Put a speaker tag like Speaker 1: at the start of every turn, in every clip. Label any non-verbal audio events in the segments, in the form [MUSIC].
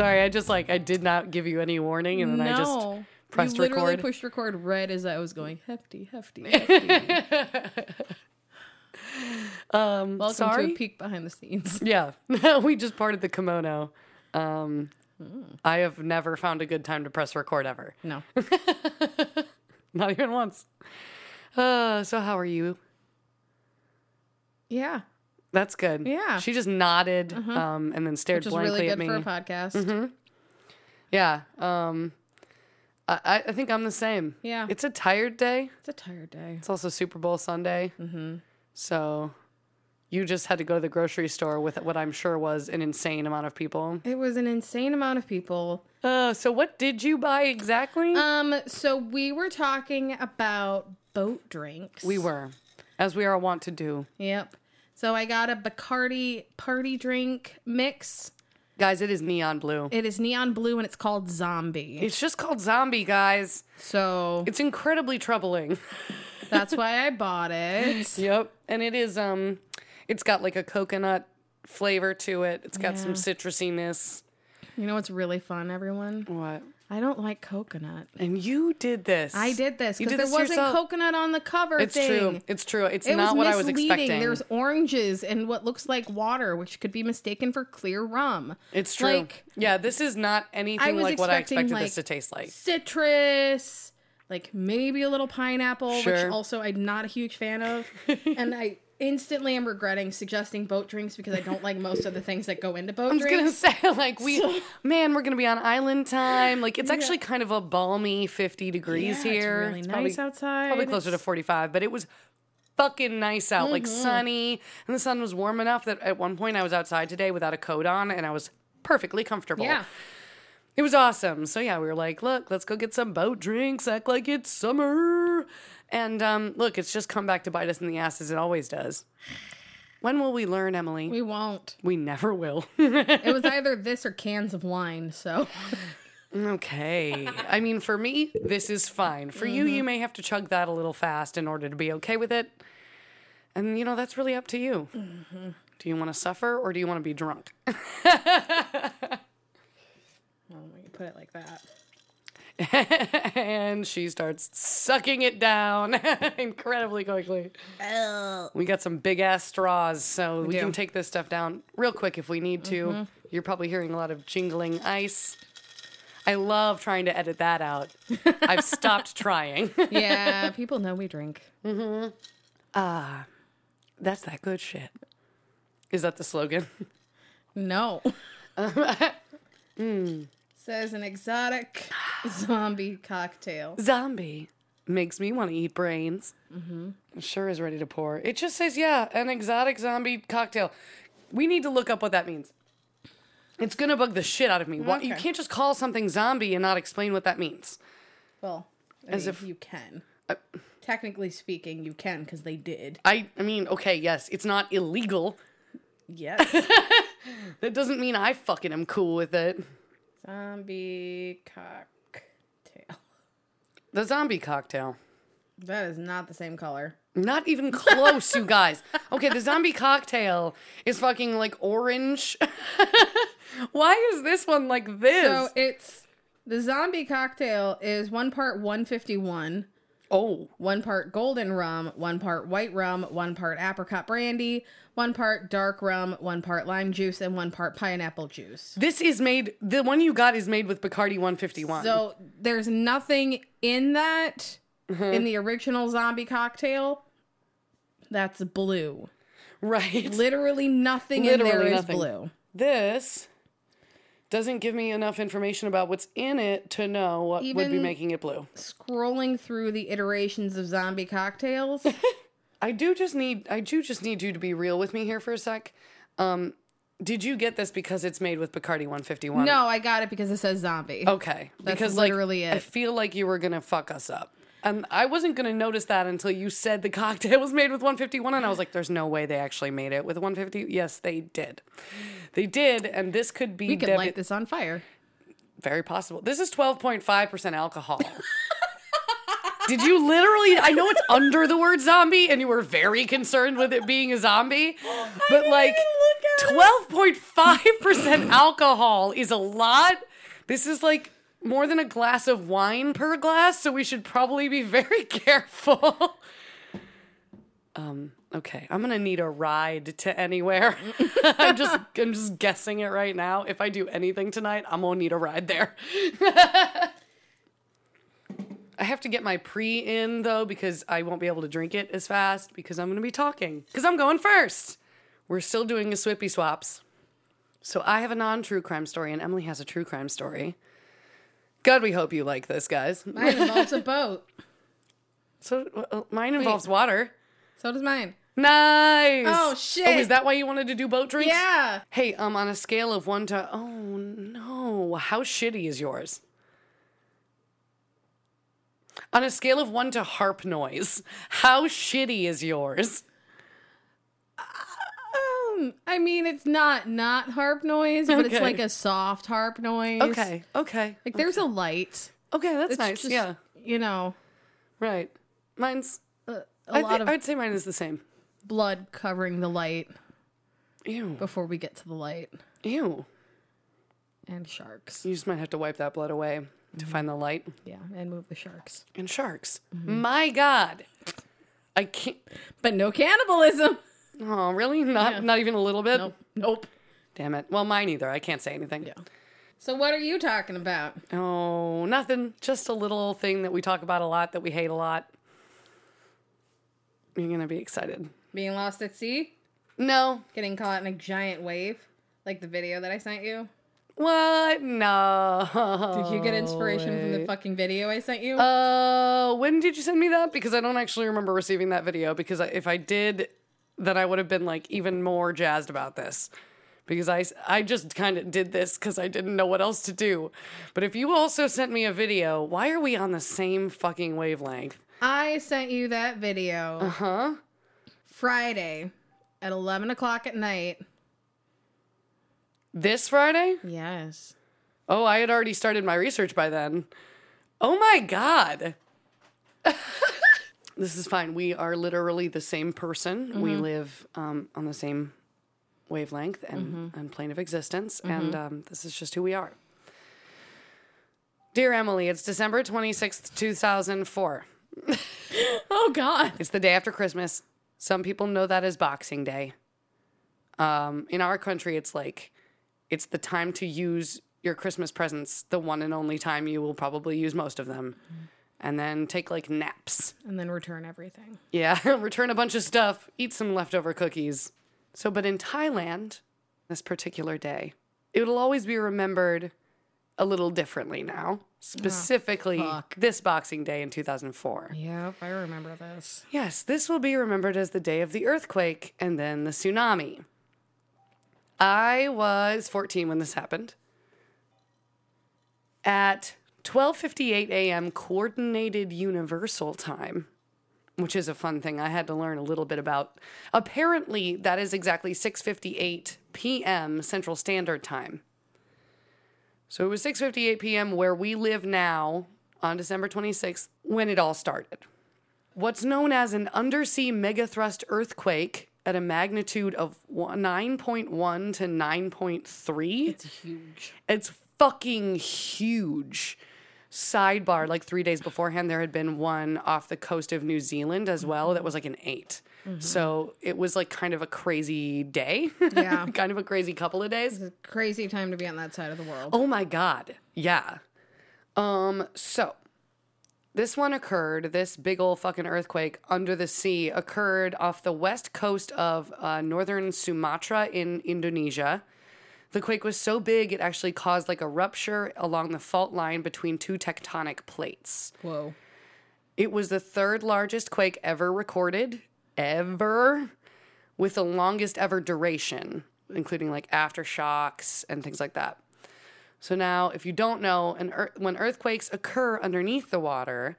Speaker 1: Sorry, I just like I did not give you any warning, and then I just
Speaker 2: no.
Speaker 1: pressed
Speaker 2: you literally
Speaker 1: record.
Speaker 2: pushed record right as I was going hefty, hefty, [LAUGHS] hefty.
Speaker 1: um
Speaker 2: Welcome to a peek behind the scenes. [LAUGHS]
Speaker 1: Yeah, [LAUGHS] we just parted the kimono. Um. I have never found a good time to press record ever,
Speaker 2: No.
Speaker 1: not even once. Uh, so how are you?
Speaker 2: Yeah.
Speaker 1: That's good.
Speaker 2: Yeah. Uh-huh.
Speaker 1: She just nodded, um, and then stared
Speaker 2: Which is
Speaker 1: blankly
Speaker 2: really
Speaker 1: at
Speaker 2: good
Speaker 1: me.
Speaker 2: for a podcast.
Speaker 1: Yeah. Um, I, I I think I'm the same.
Speaker 2: Yeah.
Speaker 1: It's a tired day.
Speaker 2: It's a tired day.
Speaker 1: It's also Super Bowl Sunday. Mm-hmm. So you just had to go to the grocery store with what I'm sure was an insane amount of people.
Speaker 2: It was an insane amount of people.
Speaker 1: Uh, so what did you buy exactly?
Speaker 2: Um, so we were talking about boat drinks.
Speaker 1: we were, as we are wont to do.
Speaker 2: Yep. So I got a Bacardi party drink mix.
Speaker 1: Guys, it is neon blue.
Speaker 2: It is neon blue and it's called Zombie.
Speaker 1: It's just called zombie, guys.
Speaker 2: So
Speaker 1: It's incredibly troubling. [LAUGHS]
Speaker 2: that's why I bought it.
Speaker 1: yep. And it is um it's got like a coconut flavor to it. It's got some citrusiness.
Speaker 2: You know what's really fun, everyone?
Speaker 1: What?
Speaker 2: I don't like coconut.
Speaker 1: And you did this.
Speaker 2: I did this because there wasn't
Speaker 1: yourself.
Speaker 2: coconut on the cover
Speaker 1: It's
Speaker 2: thing.
Speaker 1: true. It's true. It's
Speaker 2: It
Speaker 1: not what I was expecting.
Speaker 2: There's oranges and what looks like water, which could be mistaken for clear rum.
Speaker 1: It's true.
Speaker 2: Like
Speaker 1: yeah, this is not anything like what I expected this to taste like.
Speaker 2: citrus, like maybe a little pineapple, which also I'm not a huge fan of. [LAUGHS] and I instantly am regretting suggesting boat drinks because I don't like most of the things that go into boat [LAUGHS]
Speaker 1: I was gonna say, like, we, man, we're gonna be on island time. Like, it's actually kind of a balmy 50 degrees
Speaker 2: Yeah,
Speaker 1: here.
Speaker 2: It's really
Speaker 1: It's
Speaker 2: nice
Speaker 1: probably,
Speaker 2: outside.
Speaker 1: probably closer to 45, but it was fucking nice out, like
Speaker 2: Mm-hmm.
Speaker 1: sunny, and the sun was warm enough that at one point I was outside today without a coat on, and I was perfectly comfortable.
Speaker 2: Yeah.
Speaker 1: It was awesome. So yeah, we were like, look, let's go get some boat drinks, act like it's summer. And um, look, it's just come back to bite us in the ass as it always does. When will we learn, Emily?
Speaker 2: We won't.
Speaker 1: we never will. [LAUGHS]
Speaker 2: It was [LAUGHS] either this or cans of wine, so
Speaker 1: okay. I mean, for me, this is fine. For you,
Speaker 2: Mm-hmm.
Speaker 1: you may have to chug that a little fast in order to be okay with it. And, you know, that's really up to you.
Speaker 2: Mm-hmm.
Speaker 1: Do you want to suffer or do you want to be drunk? [LAUGHS]
Speaker 2: when you put it like that. [LAUGHS]
Speaker 1: and she starts sucking it down [LAUGHS] incredibly quickly. We got some big ass straws, so we.
Speaker 2: Mm-hmm.
Speaker 1: can take this stuff down real quick if we need to. You're probably hearing a lot of jingling ice. I love trying to edit that out. [LAUGHS] I've stopped trying.
Speaker 2: Yeah, people know we drink.
Speaker 1: Ah, That's that good shit. Is that the slogan?
Speaker 2: No. Says an exotic [SIGHS] zombie cocktail.
Speaker 1: Zombie makes me want to eat brains. Mm-hmm. Sure is ready to pour. It just says, yeah, an exotic zombie cocktail. We need to look up what that means. It's gonna bug the shit out of me. Why, you can't just call something zombie and not explain what that means.
Speaker 2: Well, I
Speaker 1: As
Speaker 2: mean,
Speaker 1: if-
Speaker 2: you can. Technically speaking, you can because they did.
Speaker 1: I, I mean, okay, yes, it's not illegal.
Speaker 2: Yes. [LAUGHS]
Speaker 1: That doesn't mean I fucking am cool with it.
Speaker 2: Zombie cocktail.
Speaker 1: The zombie cocktail.
Speaker 2: That is not the same color.
Speaker 1: Not even close, you guys. Okay, the zombie cocktail is fucking like orange. [LAUGHS] Why is this one like this?
Speaker 2: So it's the zombie cocktail is one part 151,
Speaker 1: oh,
Speaker 2: one part golden rum, one part white rum, one part apricot brandy, one part dark rum, one part lime juice, and one part pineapple juice.
Speaker 1: this is made. The one you got is made with Bacardi 151.
Speaker 2: So there's nothing in that
Speaker 1: Mm-hmm.
Speaker 2: in the original zombie cocktail that's blue.
Speaker 1: right.
Speaker 2: Literally nothing in there
Speaker 1: Literally
Speaker 2: is
Speaker 1: nothing.
Speaker 2: blue.
Speaker 1: This doesn't give me enough information about what's in it to know what would be making it blue.
Speaker 2: Scrolling through the iterations of zombie cocktails, [LAUGHS]
Speaker 1: I do just need. I do just need you to be real with me here for a sec. Um, did you get this because it's made with Bacardi 151?
Speaker 2: no, I got it because it says zombie.
Speaker 1: Okay,
Speaker 2: That's
Speaker 1: because
Speaker 2: literally
Speaker 1: like, I feel like you were gonna fuck us up, and I wasn't gonna notice that until you said the [LAUGHS] cocktail was made with 151, and I was like, "There's no way they actually made it with 150." Yes, they did. They did, and this could be
Speaker 2: We could
Speaker 1: devi-
Speaker 2: light this on fire.
Speaker 1: very possible. This is 12.5 percent alcohol. [LAUGHS] Did you literally? I know it's under the word zombie, and you were very concerned with it being a zombie, [GASPS] but like 12.5% alcohol is a lot. This is like more than a glass of wine per glass, so we should probably be very [LAUGHS] careful. um, okay, I'm gonna need a ride to anywhere. [LAUGHS] I'm just I'm just guessing it right now. If I do anything tonight, I'm gonna need a ride there. [LAUGHS] I have to get my pre in though because I won't be able to drink it as fast because I'm gonna be talking. Because I'm going first. We're still doing a swippy swaps. So I have a non true crime story and Emily has a true crime story. God, we hope you like this, guys.
Speaker 2: Mine involves a [LAUGHS] boat.
Speaker 1: So uh, mine involves water.
Speaker 2: So does mine.
Speaker 1: Nice.
Speaker 2: Oh, shit.
Speaker 1: Oh, is that why you wanted to do boat drinks?
Speaker 2: Yeah.
Speaker 1: Hey, um, on a scale of one to oh no, how shitty is yours? On a scale of one to harp noise, how shitty is yours?
Speaker 2: Um, I mean, it's not not harp noise, but it's like a soft harp noise.
Speaker 1: Okay, okay,
Speaker 2: Like there's a light.
Speaker 1: okay. That's
Speaker 2: It's
Speaker 1: nice.
Speaker 2: just,
Speaker 1: yeah,
Speaker 2: You know,
Speaker 1: right. Mine's
Speaker 2: a, a
Speaker 1: I
Speaker 2: lot
Speaker 1: thi-
Speaker 2: of
Speaker 1: I'd say mine is the same.
Speaker 2: blood covering the light
Speaker 1: Ew,
Speaker 2: before we get to the light
Speaker 1: ew.
Speaker 2: and sharks.
Speaker 1: You just might have to wipe that blood away to find the light.
Speaker 2: Yeah, and move the sharks.
Speaker 1: And sharks. Mm-hmm. My God, I can't.
Speaker 2: But no cannibalism.
Speaker 1: Oh, really? Not not even a little bit.
Speaker 2: Nope. Nope.
Speaker 1: Damn it. Well, mine either. I can't say anything.
Speaker 2: Yeah. So what are you talking about?
Speaker 1: Oh, nothing. Just a little thing that we talk about a lot that we hate a lot. You're going to be excited.
Speaker 2: Being lost at sea?
Speaker 1: No.
Speaker 2: Getting caught in a giant wave? Like the video that I sent you?
Speaker 1: What? No.
Speaker 2: Did you get inspiration from the fucking video I sent you?
Speaker 1: Uh, when did you send me that? Because I don't actually remember receiving that video. Because if I did, then I would have been like even more jazzed about this. Because I, I just kind of did this because I didn't know what else to do. But if you also sent me a video, why are we on the same fucking wavelength?
Speaker 2: I sent you that video Uh
Speaker 1: Huh?
Speaker 2: Friday at 11 o'clock at night.
Speaker 1: This Friday?
Speaker 2: Yes.
Speaker 1: Oh, I had already started my research by then. Oh my god. [LAUGHS] this is fine. We are literally the same person. We live um, on the same wavelength and, and plane of existence, and um, this is just who we are. Dear Emily, it's December 26th, 2004. [LAUGHS]
Speaker 2: Oh, God.
Speaker 1: It's the day after Christmas. Some people know that as Boxing Day. Um, in our country, it's like it's the time to use your Christmas presents, the one and only time you will probably use most of them, mm-hmm. and then take like naps.
Speaker 2: And then return everything.
Speaker 1: Yeah, [LAUGHS] return a bunch of stuff, eat some leftover cookies. So, but in Thailand, this particular day, it will always be remembered a little differently now. Ah, Specifically,
Speaker 2: fuck.
Speaker 1: this Boxing Day in 2004.
Speaker 2: Yep, I remember this.
Speaker 1: Yes, this will be remembered as the day of the earthquake and then the tsunami. I was 14 when this happened. At 12:58 a.m. coordinated universal time, which is a fun thing I had to learn a little bit about. Apparently, that is exactly 6:58 p.m. Central Standard Time. So it was 6:58 p.m. where we live now on December 26th when it all started what's known as an undersea megathrust earthquake at a magnitude of 9.1 to 9.3.
Speaker 2: It's huge.
Speaker 1: It's fucking huge. Sidebar, like three days beforehand, there had been one off the coast of New Zealand as well that was like an 8 So it was like kind of a crazy day.
Speaker 2: Yeah. [LAUGHS]
Speaker 1: kind of a crazy couple of days.
Speaker 2: Crazy time to be on that side of the world.
Speaker 1: Oh my god. Yeah. Um so this one occurred, this big old fucking earthquake under the sea occurred off the west coast of uh, northern Sumatra in Indonesia. The quake was so big it actually caused like a rupture along the fault line between two tectonic plates.
Speaker 2: Whoa.
Speaker 1: It was the third largest quake ever recorded, ever, with the longest ever duration, including like aftershocks and things like that. So now, if you don't know, an earth, when earthquakes occur underneath the water,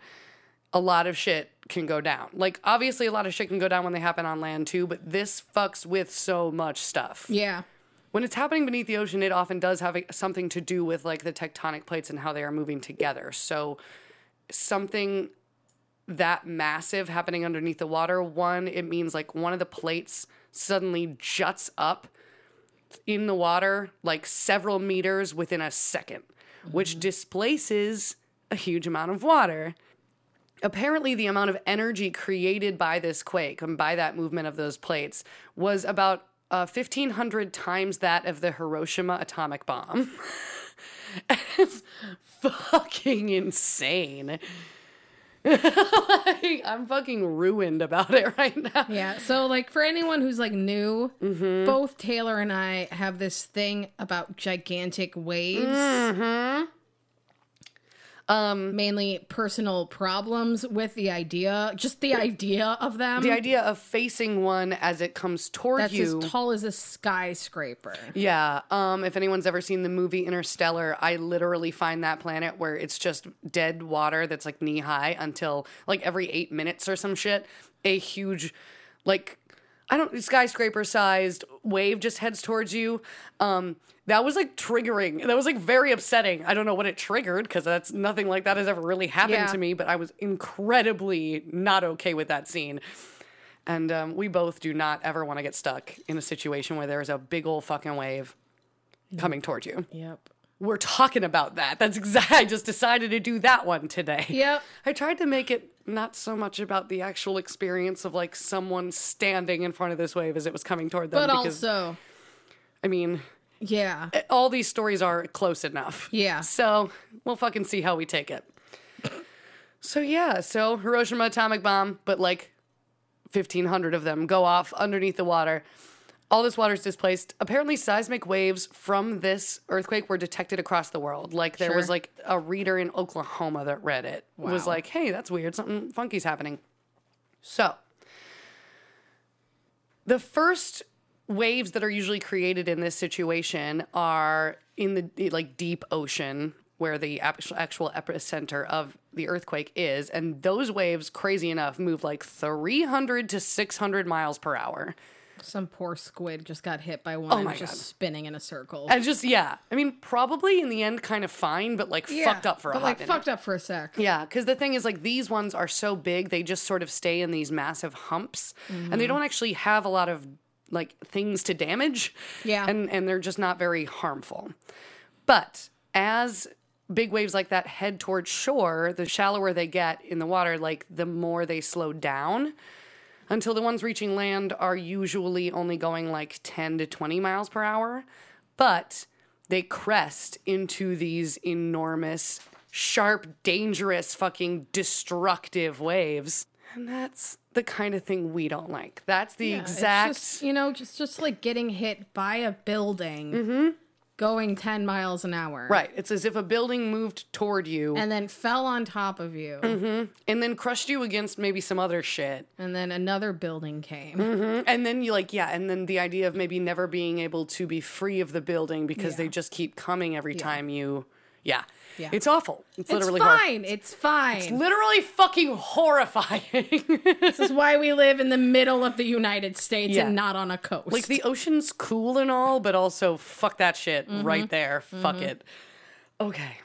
Speaker 1: a lot of shit can go down. Like obviously, a lot of shit can go down when they happen on land too, but this fucks with so much stuff
Speaker 2: Yeah.
Speaker 1: when it's happening beneath the ocean, it often does have something to do with like the tectonic plates and how they are moving together. So something that massive happening underneath the water, one, it means like one of the plates suddenly juts up in the water like several meters within a 2nd which displaces a huge amount of water. Apparently, the amount of energy created by this quake and by that movement of those plates was about uh, 1,500 times that of the Hiroshima atomic bomb. [LAUGHS] it's fucking insane. [LAUGHS] Like, I'm fucking ruined about it [LAUGHS] right now.
Speaker 2: Yeah. So, like, for anyone who's like new,
Speaker 1: Mm-hmm.
Speaker 2: both Taylor and I have this thing about gigantic waves.
Speaker 1: Mm-hmm. Um,
Speaker 2: Mainly personal problems with the idea, just the idea of them.
Speaker 1: the idea of facing one as it comes toward
Speaker 2: that's
Speaker 1: you.
Speaker 2: as tall as a skyscraper.
Speaker 1: Yeah. Um, if anyone's ever seen the movie Interstellar, I literally find that planet where it's just dead water that's like knee high until like every eight minutes or some shit, a huge, like, I don't skyscraper sized wave just heads towards you. Um, that was like triggering. That was like very upsetting. I don't know what it triggered because that's nothing like that has ever really happened
Speaker 2: Yeah.
Speaker 1: to me, but I was incredibly not okay with that scene. And um, we both do not ever want to get stuck in a situation where there's a big old fucking wave coming towards you.
Speaker 2: Yep.
Speaker 1: We're talking about that. That's exactly. [LAUGHS] I just decided to do that one today.
Speaker 2: Yep. [LAUGHS]
Speaker 1: I tried to make it not so much about the actual experience of like someone standing in front of this wave as it was coming toward them.
Speaker 2: But
Speaker 1: because
Speaker 2: also,
Speaker 1: I mean,
Speaker 2: yeah.
Speaker 1: Eh, all these stories are close enough.
Speaker 2: Yeah.
Speaker 1: So we'll fucking see how we take it. [LAUGHS] So yeah, so Hiroshima atomic bomb, but like 1500 of them go off underneath the water. All this water is displaced. Apparently, seismic waves from this earthquake were detected across the world. Like there was like a reader in Oklahoma that read it. Was
Speaker 2: Wow.
Speaker 1: like, "Hey, that's weird. Something funky's happening." So, the first waves that are usually created in this situation are in the the, like deep ocean where the actual actual epicenter of the earthquake is and those waves crazy enough move like 300 to 600 miles per hour
Speaker 2: Some poor squid just got hit by one oh and
Speaker 1: Oh my
Speaker 2: just
Speaker 1: God.
Speaker 2: spinning in a circle.
Speaker 1: and just yeah i mean probably in the end kind of fine but like
Speaker 2: Yeah,
Speaker 1: fucked up for a
Speaker 2: but like
Speaker 1: minute.
Speaker 2: fucked up for a sec.
Speaker 1: Yeah, because the thing is, like, these ones are so big, they just sort of stay in these massive humps, and they mm-hmm. don't actually have a lot of like things to damage.
Speaker 2: Yeah.
Speaker 1: and and they're just not very harmful. But as big waves like that head towards shore, the shallower they get in the water, like the more they slow down. Until the ones reaching land are usually only going like 10 to 20 miles per hour. But they crest into these enormous, sharp, dangerous, fucking destructive waves. And that's the kind of thing we don't like. That's the
Speaker 2: Yeah,
Speaker 1: exact.
Speaker 2: just, you know, just just like getting hit by a building mm-hmm. Going 10 miles an hour.
Speaker 1: right. It's as if a building moved toward you and,
Speaker 2: then fell on top of you.
Speaker 1: Mm-hmm. And then crushed you against maybe some other shit.
Speaker 2: And then another building came.
Speaker 1: And then you like, yeah, and then the idea of maybe never being able to be free of the building because they just keep coming every time you. Yeah.
Speaker 2: Yeah.
Speaker 1: It's awful. It's,
Speaker 2: It's
Speaker 1: literally horrifying.
Speaker 2: fine. It's fine.
Speaker 1: It's literally fucking horrifying. [LAUGHS]
Speaker 2: this is why we live in the middle of the United States
Speaker 1: Yeah.
Speaker 2: and not on a coast.
Speaker 1: like the ocean's cool and all, but also fuck that shit
Speaker 2: Mm-hmm.
Speaker 1: right there. Fuck it. Okay.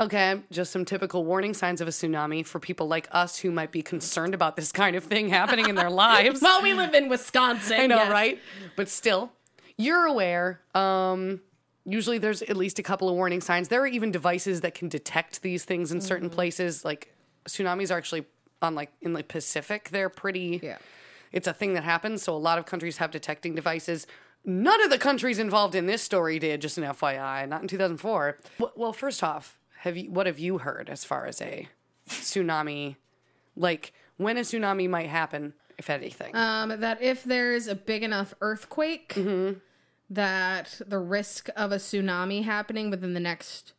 Speaker 1: Okay, just some typical warning signs of a tsunami for people like us who might be concerned about this kind of thing happening in their [LAUGHS] lives.
Speaker 2: well, we live in Wisconsin.
Speaker 1: I know,
Speaker 2: yes.
Speaker 1: right? But still, you're aware. Um, usually there's at least a couple of warning signs. There are even devices that can detect these things in
Speaker 2: Mm-hmm.
Speaker 1: certain places. Like tsunamis are actually on like in the Pacific. They're pretty.
Speaker 2: Yeah.
Speaker 1: It's a thing that happens. So a lot of countries have detecting devices. None of the countries involved in this story did. Just an FYI. Not in 2004. Well, first off, have you? What have you heard as far as a tsunami? Like when a tsunami might happen, if anything.
Speaker 2: Um, that if there's a big enough earthquake,
Speaker 1: Mm-hmm.
Speaker 2: That the risk of a tsunami happening within the next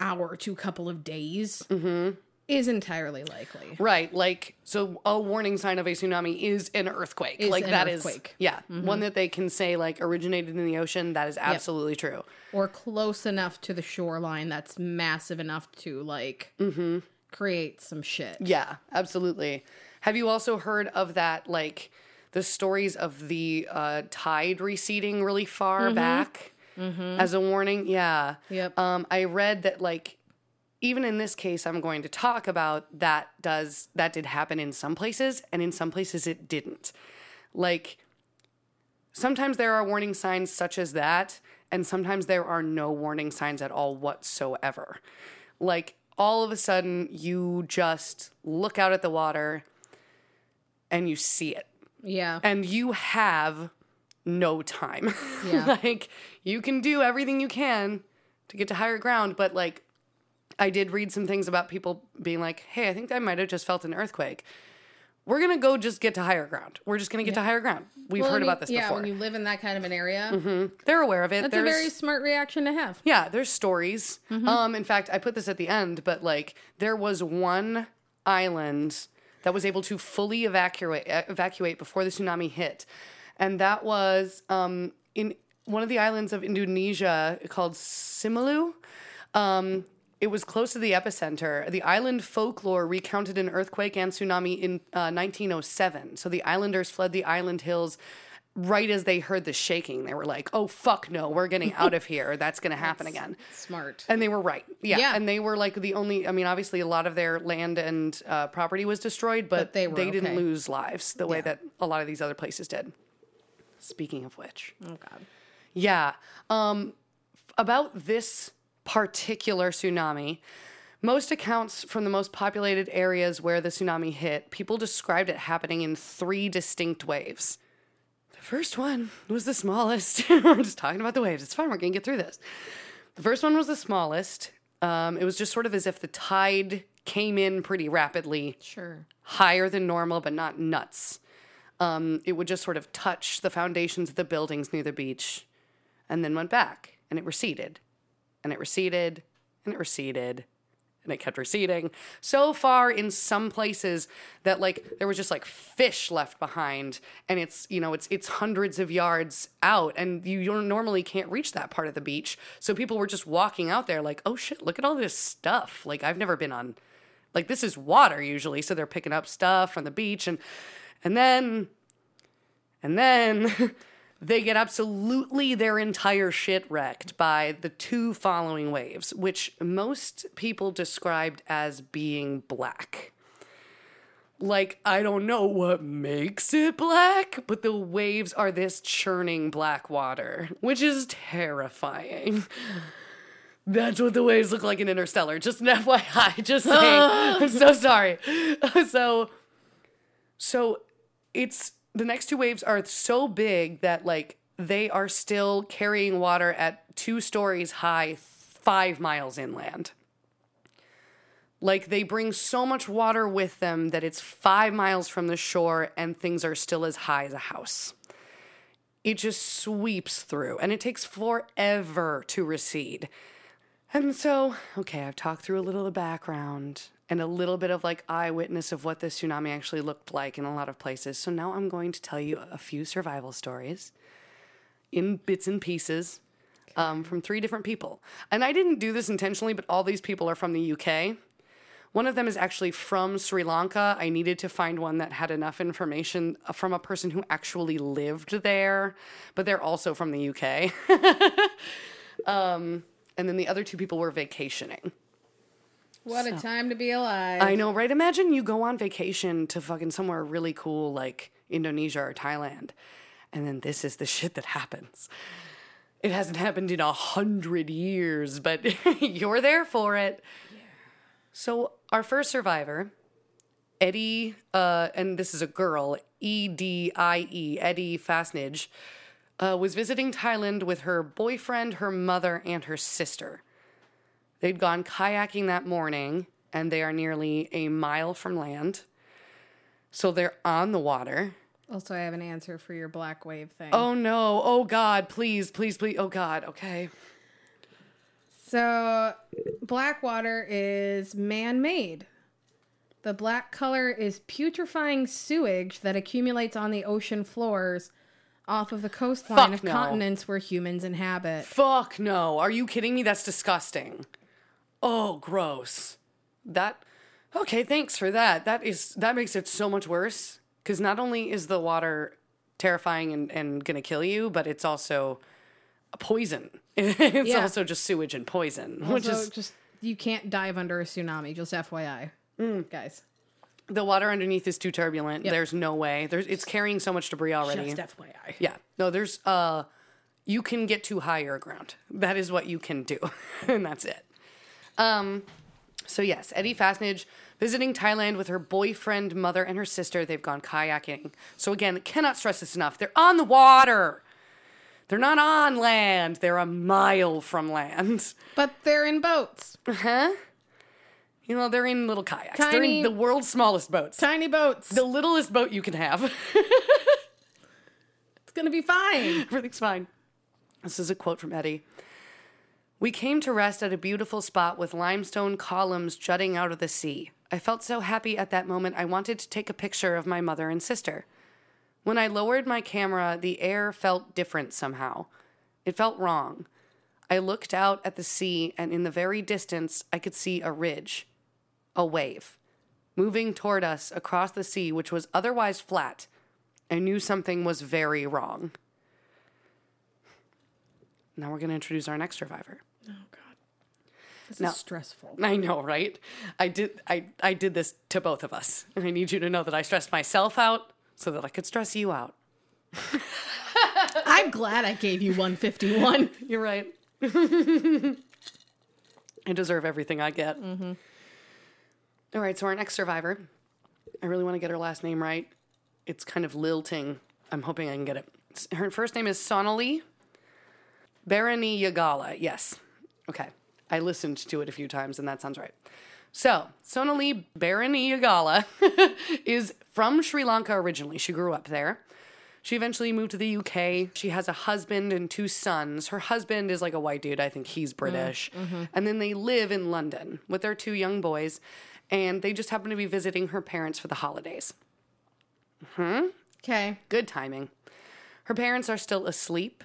Speaker 2: hour to a couple of days
Speaker 1: Mm-hmm.
Speaker 2: is entirely likely.
Speaker 1: Right, like so a warning sign of a tsunami is an earthquake.
Speaker 2: Is
Speaker 1: like
Speaker 2: an
Speaker 1: that is
Speaker 2: earthquake.
Speaker 1: yeah, one that they can say like originated in the ocean, that is absolutely true.
Speaker 2: Or close enough to the shoreline that's massive enough to like
Speaker 1: Mm-hmm.
Speaker 2: create some shit.
Speaker 1: Yeah, absolutely. Have you also heard of that like the stories of the uh, tide receding really far back as a warning? Yeah.
Speaker 2: Yep.
Speaker 1: Um, I read that like even in this case I'm going to talk about that does that did happen in some places and in some places it didn't. Like sometimes there are warning signs such as that, and sometimes there are no warning signs at all whatsoever. Like all of a sudden, you just look out at the water and you see it,
Speaker 2: Yeah.
Speaker 1: and you have no time. [LAUGHS]
Speaker 2: Yeah.
Speaker 1: like you can do everything you can to get to higher ground, but like I did read some things about people being like, "Hey, I think I might have just felt an earthquake." We're gonna go just get to higher ground. We're just gonna get to higher ground. We've
Speaker 2: Well,
Speaker 1: heard about this before.
Speaker 2: yeah,
Speaker 1: before.
Speaker 2: when you live in that kind of an area,
Speaker 1: They're aware of it.
Speaker 2: that's
Speaker 1: There's,
Speaker 2: a very smart reaction to have.
Speaker 1: yeah, there's stories.
Speaker 2: Mm-hmm.
Speaker 1: Um, in fact, I put this at the end, but like there was one island that was able to fully evacuate evacuate before the tsunami hit, and that was um, in one of the islands of Indonesia called Simeulue. Um, it was close to the epicenter. The island folklore recounted an earthquake and tsunami in uh, 1907. So the islanders fled the island hills right as they heard the shaking. They were like, "Oh fuck no, we're getting out of here. That's going to happen again."
Speaker 2: Smart.
Speaker 1: And they were right. Yeah.
Speaker 2: Yeah.
Speaker 1: And they were like the only, I mean, obviously a lot of their land and uh, property was destroyed, but,
Speaker 2: But they were
Speaker 1: didn't lose lives the way
Speaker 2: Yeah.
Speaker 1: that a lot of these other places did. Speaking of which,
Speaker 2: Oh God.
Speaker 1: yeah. Um, about this particular tsunami, most accounts from the most populated areas where the tsunami hit, people described it happening in three distinct waves. First one was the smallest. [LAUGHS] we're just talking about the waves. It's fine. We're going to get through this. The first one was the smallest. Um, it was just sort of as if the tide came in pretty rapidly
Speaker 2: Sure.
Speaker 1: higher than normal, but not nuts. Um, it would just sort of touch the foundations of the buildings near the beach and then went back and it receded and it receded and it receded and it kept receding. So far in some places that like there was just like fish left behind and it's you know it's it's hundreds of yards out and you don't- normally can't reach that part of the beach. So people were just walking out there like oh shit look at all this stuff. Like i've never been on like this is water usually so they're picking up stuff from the beach and and then and then [LAUGHS] they get absolutely their entire shit wrecked by the two following waves which most people described as being black like I don't know what makes it black, but the waves are this churning black water, which is terrifying. That's what the waves look like in Interstellar. Just an [LAUGHS] FYI. Just saying. [LAUGHS] I'm so sorry. [LAUGHS] so, so it's the next two waves are so big that like they are still carrying water at two stories high, five miles inland. Like they bring so much water with them that it's five miles from the shore and things are still as high as a house. It just sweeps through and it takes forever to recede. And so, okay, I've talked through a little of the background and a little bit of like eyewitness of what the tsunami actually looked like in a lot of places. So now I'm going to tell you a few survival stories in bits and pieces um, from three different people. And I didn't do this intentionally, but all these people are from the UK. One of them is actually from Sri Lanka. I needed to find one that had enough information uh, from a person who actually lived there, but they're also from the UK. [LAUGHS] um, and then the other two people were vacationing.
Speaker 2: What a time to be alive.
Speaker 1: I know, right? Imagine you go on vacation to fucking somewhere really cool like Indonesia or Thailand, and then this is the shit that happens. It hasn't happened in a hundred years, but [LAUGHS] you're there for it. So, our first survivor, Edie, uh, and this is a girl, E D I E, Edie Fassnidge, uh, was visiting Thailand with her boyfriend, her mother, and her sister. They'd gone kayaking that morning, and they are nearly a mile from land. So they're on the water.
Speaker 2: also, I have an answer for your black wave thing.
Speaker 1: Oh no. Oh God. Please, please, please. Oh God. Okay.
Speaker 2: So, black water is man made. The black color is putrefying sewage that accumulates on the ocean floors off of the coastline
Speaker 1: Fuck
Speaker 2: of
Speaker 1: no.
Speaker 2: continents where humans inhabit.
Speaker 1: Fuck no. Are you kidding me? That's disgusting. Oh, gross. That. Okay, thanks for that. That is that makes it so much worse because not only is the water terrifying and, and gonna kill you, but it's also a poison. [LAUGHS] it's
Speaker 2: Yeah.
Speaker 1: also just sewage and poison, which is
Speaker 2: just you can't dive under a tsunami, just FYI.
Speaker 1: Mm.
Speaker 2: Guys.
Speaker 1: The water underneath is too turbulent. There's no way. There's it's carrying so much debris already.
Speaker 2: Just FYI.
Speaker 1: Yeah. No, there's uh you can get to higher ground. That is what you can do. [LAUGHS] and that's it. Um so yes, Edie Fassnidge visiting Thailand with her boyfriend, mother, and her sister. They've gone kayaking. So again, cannot stress this enough. They're on the water. They're not on land. They're a mile from land. [LAUGHS]
Speaker 2: But they're in boats.
Speaker 1: Huh? You know, they're in little kayaks. they're
Speaker 2: Tiny-
Speaker 1: in the world's smallest boats.
Speaker 2: Tiny boats.
Speaker 1: The littlest boat you can have. [LAUGHS]
Speaker 2: it's gonna be fine.
Speaker 1: Everything's fine. This is a quote from Edie. We came to rest at a beautiful spot with limestone columns jutting out of the sea. I felt so happy at that moment, I wanted to take a picture of my mother and sister. When I lowered my camera, the air felt different somehow. It felt wrong. I looked out at the sea, and in the very distance, I could see a ridge, a wave, moving toward us across the sea, which was otherwise flat. I knew something was very wrong. Now we're going to introduce our next survivor.
Speaker 2: Oh god. This
Speaker 1: No.
Speaker 2: is stressful.
Speaker 1: I know, right? I did I I did this to both of us. And I need you to know that I stressed myself out so that I could stress you out.
Speaker 2: I'm glad I gave you 151. [LAUGHS]
Speaker 1: You're right. I deserve everything I get. Mm-hmm. All right, so our next survivor, I really want to get her last name right. It's kind of lilting. I'm hoping I can get it. Her first name is Sonali Deraniyagala. Yes. Okay. I listened to it a few times and that sounds right. So, Sonali Deraniyagala [LAUGHS] is from Sri Lanka originally. She grew up there. She eventually moved to the UK. She has a husband and two sons. Her husband is like a white dude. I think he's British. And then they live in London with their two young boys. And they just happen to be visiting her parents for the holidays. Hmm.
Speaker 2: Okay.
Speaker 1: Good timing. Her parents are still asleep,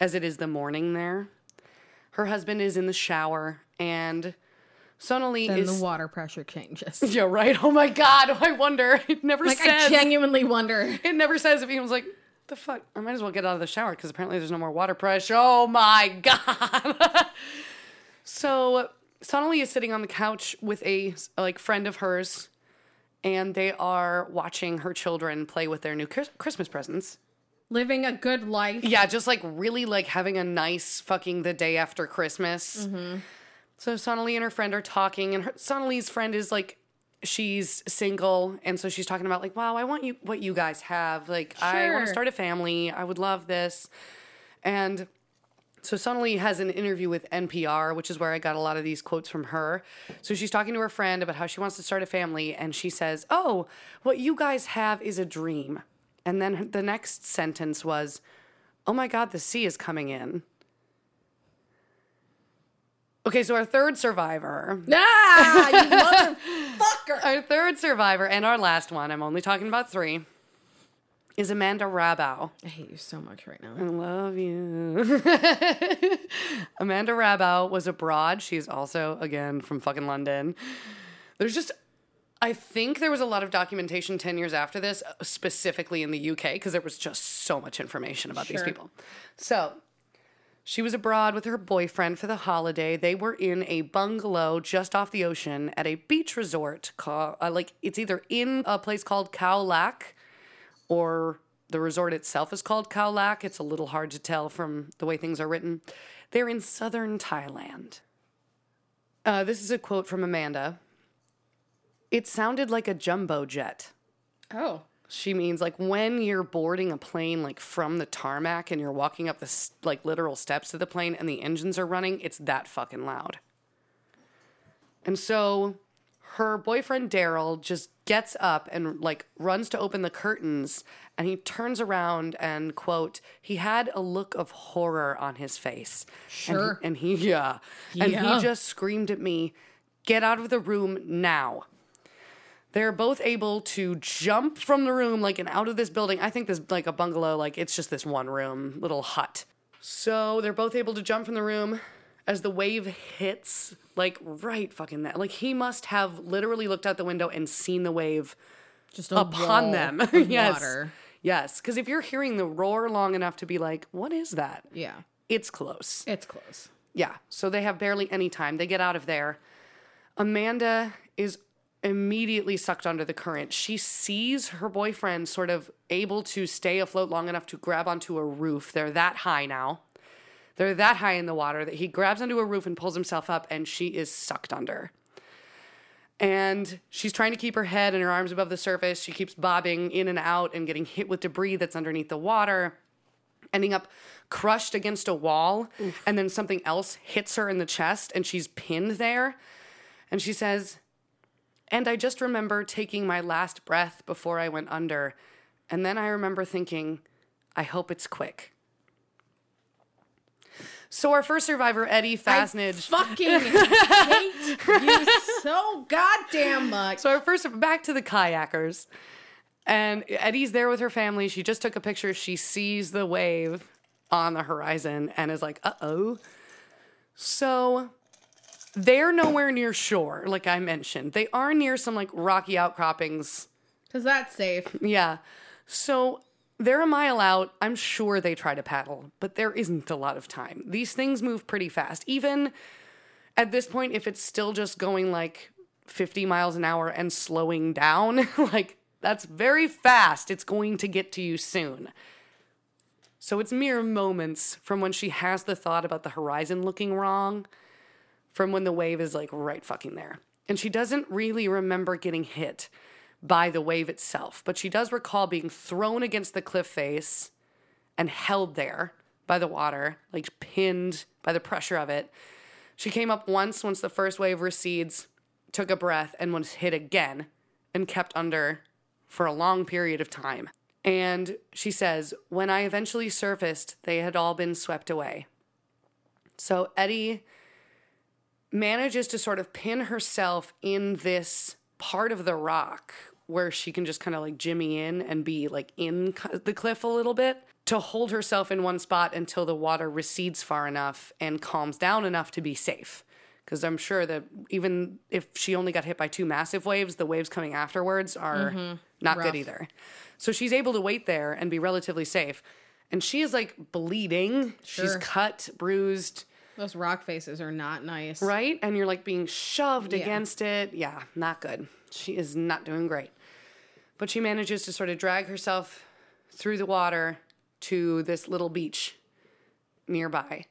Speaker 1: as it is the morning there. Her husband is in the shower, and Sonali
Speaker 2: Then
Speaker 1: is.
Speaker 2: the water pressure changes. [LAUGHS]
Speaker 1: yeah, right. Oh my God. [LAUGHS] I wonder. It never
Speaker 2: Like
Speaker 1: says.
Speaker 2: I genuinely wonder.
Speaker 1: It never says if he was like, the fuck? I might as well get out of the shower because apparently there's no more water pressure. Oh my [LAUGHS] God. so Sonali is sitting on the couch with a like friend of hers, and they are watching her children play with their new Christmas presents.
Speaker 2: Living a good life.
Speaker 1: Yeah, just like really like having a nice fucking the day after Christmas. Mm-hmm. So Sonali and her friend are talking, and her, Sonali's friend is like, she's single, and so she's talking about like, wow, I want you what you guys have. Like, I want to start a family. I would love this, and. So Sonali has an interview with NPR, which is where I got a lot of these quotes from her. So she's talking to her friend about how she wants to start a family, and she says, "Oh, what you guys have is a dream." And then the next sentence was, "Oh my God, the sea is coming in." Okay, so our third survivor, [LAUGHS]
Speaker 2: Ah, you motherfucker. [LAUGHS]
Speaker 1: our third survivor, and our last one. I'm only talking about three. Is Amanda Rabau.
Speaker 2: I hate you so much right now.
Speaker 1: I love you. [LAUGHS] Amanda Rabau was abroad. She's also, again, from fucking London. There's just, I think there was a lot of documentation 10 years after this, specifically in the UK, because there was just so much information about these
Speaker 2: Sure.
Speaker 1: people. So, she was abroad with her boyfriend for the holiday. They were in a bungalow just off the ocean at a beach resort called, uh, like, it's either in a place called Khao Lak or the resort itself is called Khao Lak. It's a little hard to tell from the way things are written. They're in southern Thailand. Uh, this is a quote from Amanda. It sounded like a jumbo jet.
Speaker 2: Oh.
Speaker 1: She means like when you're boarding a plane like from the tarmac and you're walking up the like literal steps of the plane and the engines are running, it's that fucking loud. And so her boyfriend Daryl just gets up and like runs to open the curtains and he turns around and quote he had a look of horror on his face
Speaker 2: Sure.
Speaker 1: and he, and he yeah and he just screamed at me get out of the room now they're both able to jump from the room like and out of this building i think this like a bungalow like it's just this one room little hut so they're both able to jump from the room as the wave hits like right fucking that like he must have literally looked out the window and seen the wave
Speaker 2: Just
Speaker 1: upon them [LAUGHS] yes
Speaker 2: water.
Speaker 1: yes because if you're hearing the roar long enough to be like what is that
Speaker 2: Yeah.
Speaker 1: it's close
Speaker 2: It's close.
Speaker 1: yeah. So they have barely any time. They get out of there. Amanda is immediately sucked under the current. She sees her boyfriend sort of able to stay afloat long enough to grab onto a roof. They're that high now. They're that high in the water that he grabs onto a roof and pulls himself up, and she is sucked under. And she's trying to keep her head and her arms above the surface. She keeps bobbing in and out and getting hit with debris that's underneath the water, ending up crushed against a wall. And then something else hits her in the chest, and she's pinned there. And she says, And I just remember taking my last breath before I went under. And then I remember thinking, I hope it's quick. So our first survivor, Edie Fassnidge.
Speaker 2: Fucking hate you so goddamn much.
Speaker 1: So our first back to the kayakers. And Edie's there with her family. She just took a picture. She sees the wave on the horizon and is like, uh oh. So they're nowhere near shore, like I mentioned. They are near some like rocky outcroppings.
Speaker 2: Because that's safe.
Speaker 1: Yeah. So they're a mile out. I'm sure they try to paddle, but there isn't a lot of time. These things move pretty fast. Even at this point, if it's still just going like 50 miles an hour and slowing down, [LAUGHS] like that's very fast. It's going to get to you soon. So it's mere moments from when she has the thought about the horizon looking wrong, from when the wave is like right fucking there. And she doesn't really remember getting hit by the wave itself, but she does recall being thrown against the cliff face and held there by the water, like pinned by the pressure of it. She came up once, once the first wave recedes, took a breath, and was hit again and kept under for a long period of time. And she says, when I eventually surfaced, they had all been swept away. So Edie manages to sort of pin herself in this part of the rock where she can just kind of like jimmy in and be like in the cliff a little bit to hold herself in one spot until the water recedes far enough and calms down enough to be safe. Because I'm sure that even if she only got hit by two massive waves, the waves coming afterwards are mm-hmm. not
Speaker 2: Rough.
Speaker 1: good either. So she's able to wait there and be relatively safe. And she is like bleeding. She's cut, bruised,
Speaker 2: Those rock faces are not nice.
Speaker 1: right? And you're like being shoved
Speaker 2: Yeah.
Speaker 1: against it. Yeah, not good. She is not doing great. But she manages to sort of drag herself through the water to this little beach nearby.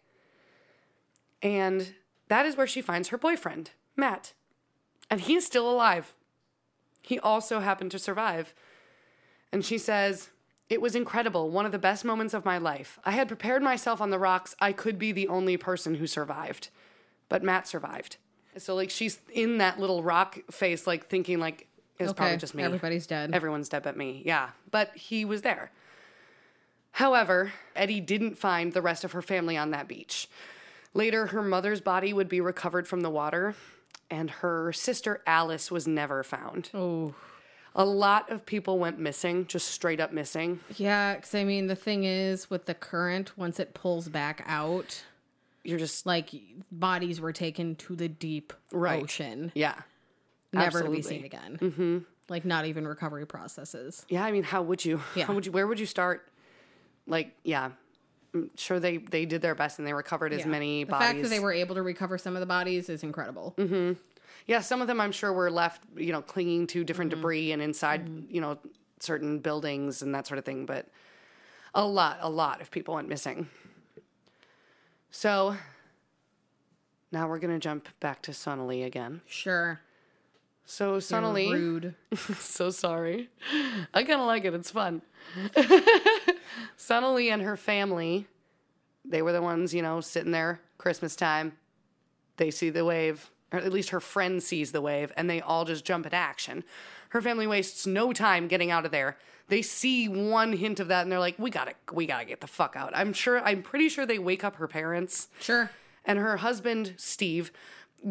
Speaker 1: And that is where she finds her boyfriend, Matt. And he's still alive. He also happened to survive. And she says, It was incredible, one of the best moments of my life. I had prepared myself on the rocks. I could be the only person who survived. But Matt survived. So, like, she's in that little rock face, like, thinking, like, it's probably just me.
Speaker 2: Everybody's dead.
Speaker 1: Everyone's dead but me. Yeah. But he was there. However, Edie didn't find the rest of her family on that beach. Later, her mother's body would be recovered from the water, and her sister Alice was never found.
Speaker 2: oh.
Speaker 1: A lot of people went missing, just straight up missing.
Speaker 2: Yeah, because I mean, the thing is, with the current, once it pulls back out,
Speaker 1: You're just
Speaker 2: like bodies were taken to the deep
Speaker 1: Right.
Speaker 2: ocean,
Speaker 1: yeah.
Speaker 2: never to be seen again. Mm-hmm. Like, not even recovery processes.
Speaker 1: Yeah, I mean, how would you?
Speaker 2: Yeah.
Speaker 1: How would you? Where would you start? Like, yeah, I'm sure they they did their best and they recovered as
Speaker 2: Yeah.
Speaker 1: many bodies.
Speaker 2: the fact that they were able to recover some of the bodies is incredible.
Speaker 1: Yeah, some of them I'm sure were left, you know, clinging to different
Speaker 2: Mm-hmm.
Speaker 1: debris and inside, you know, certain buildings and that sort of thing. But a lot, a lot of people went missing. So now we're gonna jump back to Sonali again.
Speaker 2: Sure.
Speaker 1: So
Speaker 2: You're
Speaker 1: Sonali,
Speaker 2: Rude. [LAUGHS]
Speaker 1: so sorry. I kind of like it. It's fun. [LAUGHS] Sonali and her family, they were the ones, you know, sitting there Christmas time. They see the wave, or at least her friend sees the wave, and they all just jump at action. Her family wastes no time getting out of there. They see one hint of that, and they're like, "We gotta, we gotta get the fuck out." I'm sure. I'm pretty sure they wake up her parents
Speaker 2: Sure.
Speaker 1: and her husband, Steve,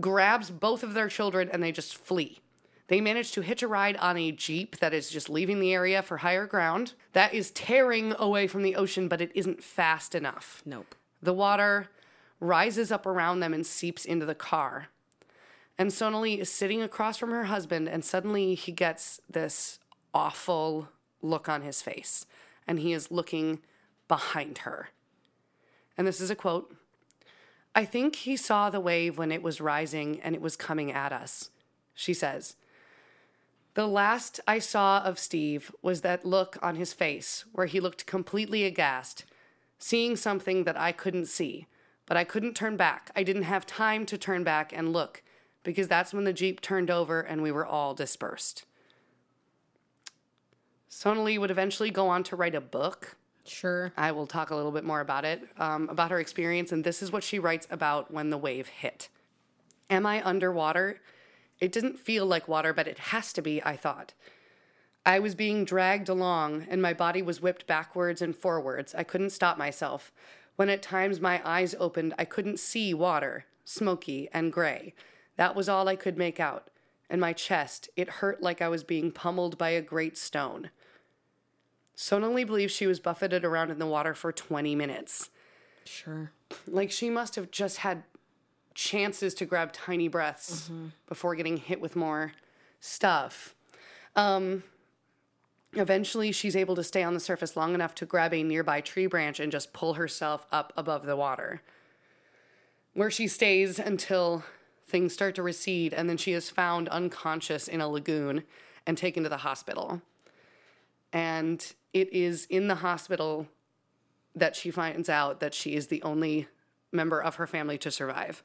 Speaker 1: grabs both of their children and they just flee. They manage to hitch a ride on a Jeep that is just leaving the area for higher ground. That is tearing away from the ocean, but it isn't fast enough.
Speaker 2: Nope.
Speaker 1: The water rises up around them and seeps into the car. And Sonali is sitting across from her husband, and suddenly he gets this awful look on his face. And he is looking behind her. And this is a quote I think he saw the wave when it was rising and it was coming at us, she says. The last I saw of Steve was that look on his face where he looked completely aghast, seeing something that I couldn't see. But I couldn't turn back. I didn't have time to turn back and look because that's when the Jeep turned over and we were all dispersed. Sonali would eventually go on to write a book.
Speaker 2: Sure.
Speaker 1: I will talk a little bit more about it, um, about her experience, and this is what she writes about when the wave hit. Am I underwater? It didn't feel like water, but it has to be, I thought. I was being dragged along, and my body was whipped backwards and forwards. I couldn't stop myself. When at times my eyes opened, I couldn't see water, smoky and gray. That was all I could make out. And my chest, it hurt like I was being pummeled by a great stone. Sonali believes she was buffeted around in the water for 20 minutes.
Speaker 2: Sure.
Speaker 1: Like she must have just had chances to grab tiny breaths before getting hit with more stuff. Um, eventually, she's able to stay on the surface long enough to grab a nearby tree branch and just pull herself up above the water, where she stays until things start to recede, and then she is found unconscious in a lagoon and taken to the hospital. And it is in the hospital that she finds out that she is the only member of her family to survive.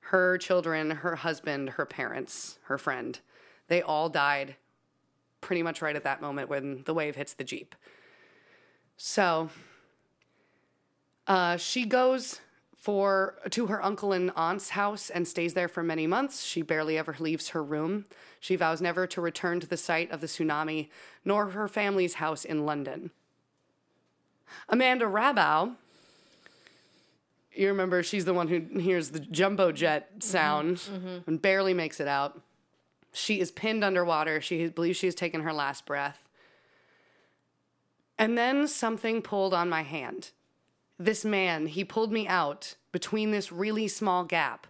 Speaker 1: Her children, her husband, her parents, her friend, they all died pretty much right at that moment when the wave hits the Jeep. So uh, she goes for to her uncle and aunt's house and stays there for many months. She barely ever leaves her room. She vows never to return to the site of the tsunami nor her family's house in London. Amanda Rabow, you remember she's the one who hears the jumbo jet mm-hmm. sound mm-hmm. and barely makes it out. She is pinned underwater. She believes she has taken her last breath. And then something pulled on my hand. This man, he pulled me out between this really small gap.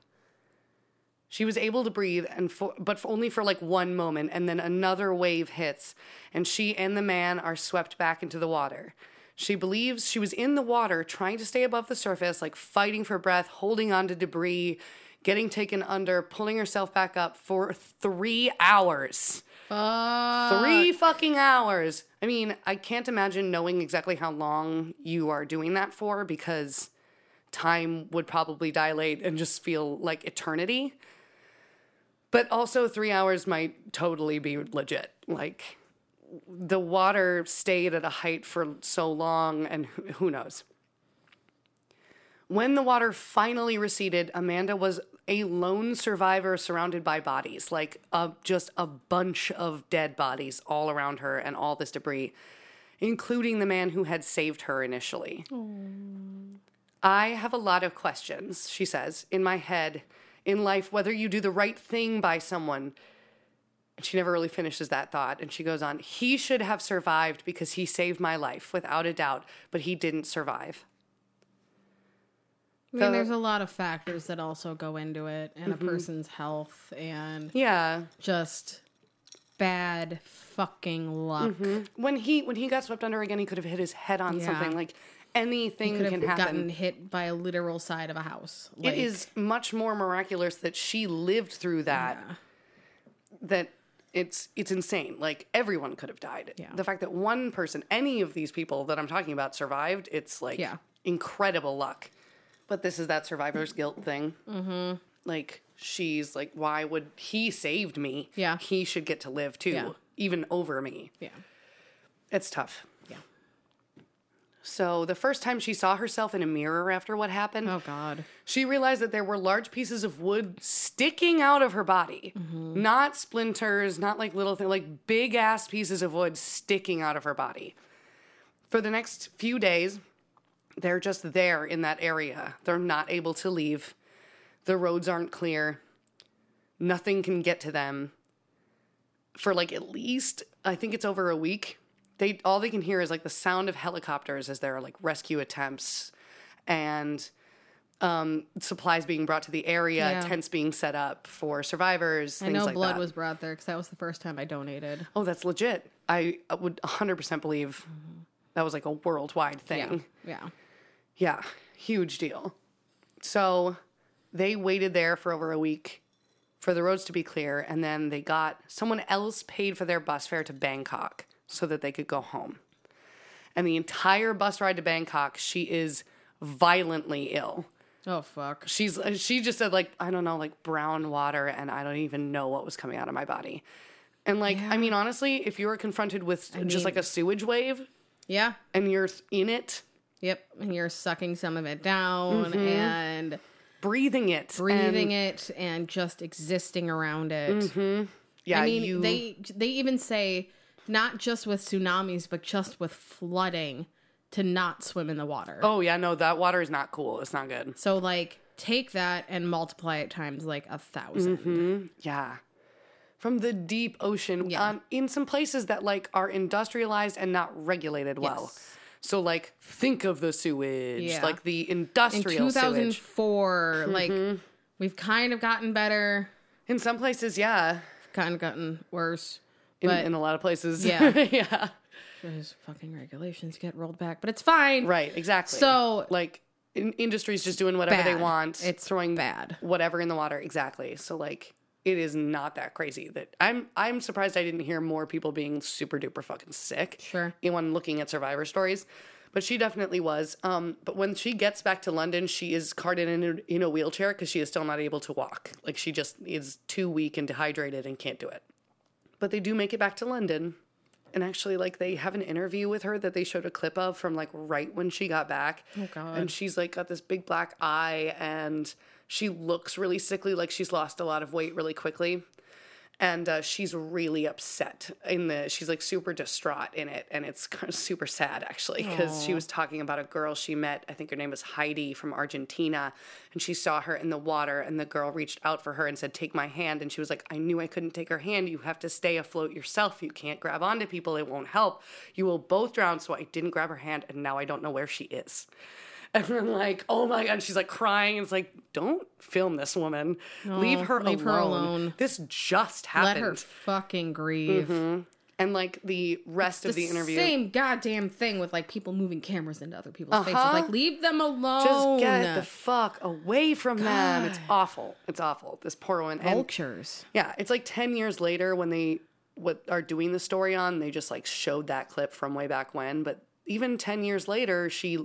Speaker 1: She was able to breathe, and for, but for only for like one moment, and then another wave hits, and she and the man are swept back into the water. She believes she was in the water, trying to stay above the surface, like fighting for breath, holding on to debris, getting taken under, pulling herself back up for three hours.
Speaker 2: Fuck.
Speaker 1: Three fucking hours. I mean, I can't imagine knowing exactly how long you are doing that for because time would probably dilate and just feel like eternity. But also, three hours might totally be legit. Like, the water stayed at a height for so long, and who- knows? When the water finally receded, Amanda was a lone survivor surrounded by bodies, like a, just a bunch of dead bodies all around her and all this debris, including the man who had saved her initially. I have a lot of questions, she says, in my head, in life, whether you do the right thing by someone. And she never really finishes that thought. And she goes on, he should have survived because he saved my life, without a doubt, but he didn't survive.
Speaker 2: I mean,
Speaker 1: The-
Speaker 2: there's a lot of factors that also go into it, and a mm-hmm. person's health, and
Speaker 1: Yeah.
Speaker 2: just bad fucking luck. Mm-hmm.
Speaker 1: When he when he got swept under again, he could have hit his head on
Speaker 2: Yeah.
Speaker 1: something. Like anything
Speaker 2: Could
Speaker 1: can
Speaker 2: have
Speaker 1: happen.
Speaker 2: gotten hit by a literal side of a house.
Speaker 1: it is much more miraculous that she lived through that.
Speaker 2: Yeah.
Speaker 1: That it's it's insane. Like everyone could have died.
Speaker 2: Yeah.
Speaker 1: The fact that one person, any of these people that I'm talking about, survived, it's like
Speaker 2: Yeah.
Speaker 1: incredible luck. But this is that survivor's guilt thing. Mm-hmm. Like she's like, why would he saved me?
Speaker 2: Yeah.
Speaker 1: he should get to live too,
Speaker 2: Yeah.
Speaker 1: even over me.
Speaker 2: Yeah.
Speaker 1: It's tough.
Speaker 2: Yeah.
Speaker 1: So the first time she saw herself in a mirror after what happened,
Speaker 2: Oh God.
Speaker 1: she realized that there were large pieces of wood sticking out of her body. Not splinters, not like little things, like big ass pieces of wood sticking out of her body. For the next few days, they're just there in that area. They're not able to leave. The roads aren't clear. Nothing can get to them. For like at least, I think it's over a week. They all they can hear is like the sound of helicopters as there are like rescue attempts and um, supplies being brought to the area,
Speaker 2: Yeah.
Speaker 1: tents being set up for survivors.
Speaker 2: I know
Speaker 1: like
Speaker 2: blood
Speaker 1: that.
Speaker 2: was brought there because that was the first time I donated.
Speaker 1: Oh, that's legit. I would 100% believe that was like a worldwide thing.
Speaker 2: Yeah. Yeah.
Speaker 1: Yeah, huge deal. So they waited there for over a week for the roads to be clear, and then they got someone else paid for their bus fare to Bangkok so that they could go home. And the entire bus ride to Bangkok, she is violently ill.
Speaker 2: Oh fuck.
Speaker 1: She's she just said like I don't know like brown water and I don't even know what was coming out of my body. And like I mean honestly, if you were confronted with just
Speaker 2: mean-
Speaker 1: like a sewage wave
Speaker 2: Yeah.
Speaker 1: and you're in it,
Speaker 2: Yep. And you're sucking some of it down mm-hmm. and
Speaker 1: breathing it,
Speaker 2: breathing
Speaker 1: and,
Speaker 2: it and just existing around it. Mm-hmm.
Speaker 1: yeah,
Speaker 2: I mean,
Speaker 1: you,
Speaker 2: they they even say not just with tsunamis, but just with flooding to not swim in the water.
Speaker 1: Oh yeah, no, that water is not cool. It's not good.
Speaker 2: So like take that and multiply it times like a 1000 mm-hmm.
Speaker 1: Yeah. From the deep ocean,
Speaker 2: Yeah.
Speaker 1: um, in some places that like are industrialized and not regulated well.
Speaker 2: Yes.
Speaker 1: So like, think of the sewage,
Speaker 2: Yeah.
Speaker 1: like the
Speaker 2: In
Speaker 1: industrial sewage.
Speaker 2: 2004, mm-hmm. like we've kind of gotten better,
Speaker 1: In some places, yeah.
Speaker 2: kind of gotten worse.
Speaker 1: In,
Speaker 2: But
Speaker 1: in a lot of places,
Speaker 2: Yeah. [LAUGHS]
Speaker 1: yeah.
Speaker 2: those fucking regulations get rolled back, but it's fine.
Speaker 1: Right, exactly.
Speaker 2: So-
Speaker 1: like, in, industry's just doing whatever they want.
Speaker 2: It's
Speaker 1: throwing
Speaker 2: bad.
Speaker 1: whatever in the water. Exactly. So like, it is not that crazy. That I'm I'm surprised I didn't hear more people being super duper fucking sick.
Speaker 2: Sure.
Speaker 1: When looking at survivor stories. But she definitely was. Um, but when she gets back to London, she is carted in a, in a wheelchair because she is still not able to walk. Like she just is too weak and dehydrated and can't do it. But they do make it back to London. And actually, like they have an interview with her that they showed a clip of from like right when she got back.
Speaker 2: Oh, God.
Speaker 1: And she's like got this big black eye and she looks really sickly, like she's lost a lot of weight really quickly. And uh, she's really upset in the. She's like super distraught in it, and it's kind of super sad actually because she was talking about a girl she met. I think her name was Heidi from Argentina, and she saw her in the water, and the girl reached out for her and said, "Take my hand." And she was like, "I knew I couldn't take her hand. You have to stay afloat yourself. You can't grab onto people. It won't help. You will both drown." So I didn't grab her hand, and now I don't know where she is. [LAUGHS] And then like, oh my god, she's like crying. It's like, don't film this woman. leave her
Speaker 2: leave
Speaker 1: alone.
Speaker 2: her alone.
Speaker 1: This just happened.
Speaker 2: Let her fucking grieve.
Speaker 1: And like the rest of the interview,
Speaker 2: Same goddamn thing with like people moving cameras into other people's faces.
Speaker 1: Uh-huh.
Speaker 2: Like leave them alone.
Speaker 1: just get the fuck away from them. It's awful. It's awful. This poor woman. And
Speaker 2: vultures.
Speaker 1: yeah, it's like ten years later when they what are doing the story on. They just like showed that clip from way back when. But even ten years later, she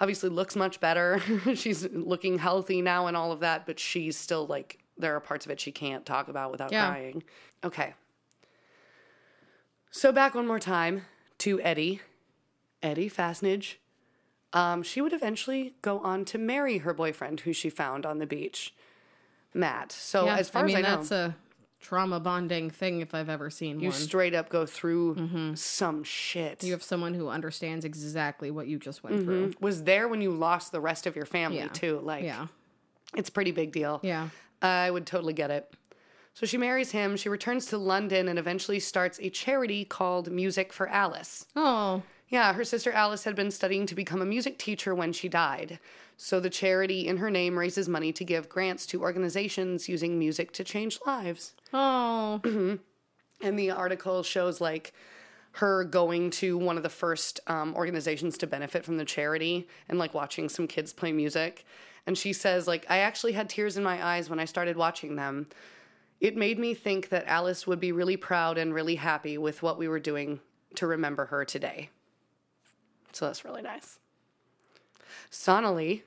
Speaker 1: obviously looks much better. [LAUGHS] she's looking healthy now and all of that. But she's still like there are parts of it she can't talk about without
Speaker 2: Yeah.
Speaker 1: crying. Okay. So back one more time to Edie, Edie Fassnidge. Um, she would eventually go on to marry her boyfriend, who she found on the beach, Matt. So
Speaker 2: Yeah,
Speaker 1: as far
Speaker 2: I mean
Speaker 1: as I know,
Speaker 2: that's a trauma bonding thing if I've ever seen
Speaker 1: you
Speaker 2: one.
Speaker 1: straight up go through mm-hmm. some shit.
Speaker 2: you have someone who understands exactly what you just went through. Mm-hmm.
Speaker 1: was there when you lost the rest of your family
Speaker 2: Yeah.
Speaker 1: too. Like,
Speaker 2: Yeah.
Speaker 1: it's a pretty big deal.
Speaker 2: Yeah.
Speaker 1: I would totally get it. So she marries him. She returns to London and eventually starts a charity called Music for Alice.
Speaker 2: Oh.
Speaker 1: Yeah, her sister Alice had been studying to become a music teacher when she died. So the charity in her name raises money to give grants to organizations using music to change lives.
Speaker 2: Oh. [CLEARS THROAT]
Speaker 1: And the article shows like her going to one of the first um, organizations to benefit from the charity and like watching some kids play music. And she says, like, I actually had tears in my eyes when I started watching them. It made me think that Alice would be really proud and really happy with what we were doing to remember her today. So that's really nice. Sonali,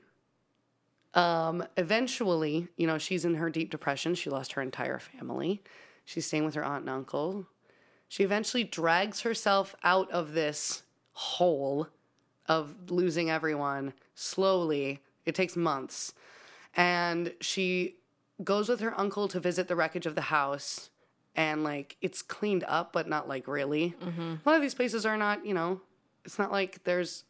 Speaker 1: um, eventually, you know, she's in her deep depression. She lost her entire family. She's staying with her aunt and uncle. She eventually drags herself out of this hole of losing everyone slowly. It takes months. And she goes with her uncle to visit the wreckage of the house. And like it's cleaned up, but not like really. A lot of these places are not, you know, it's not like there's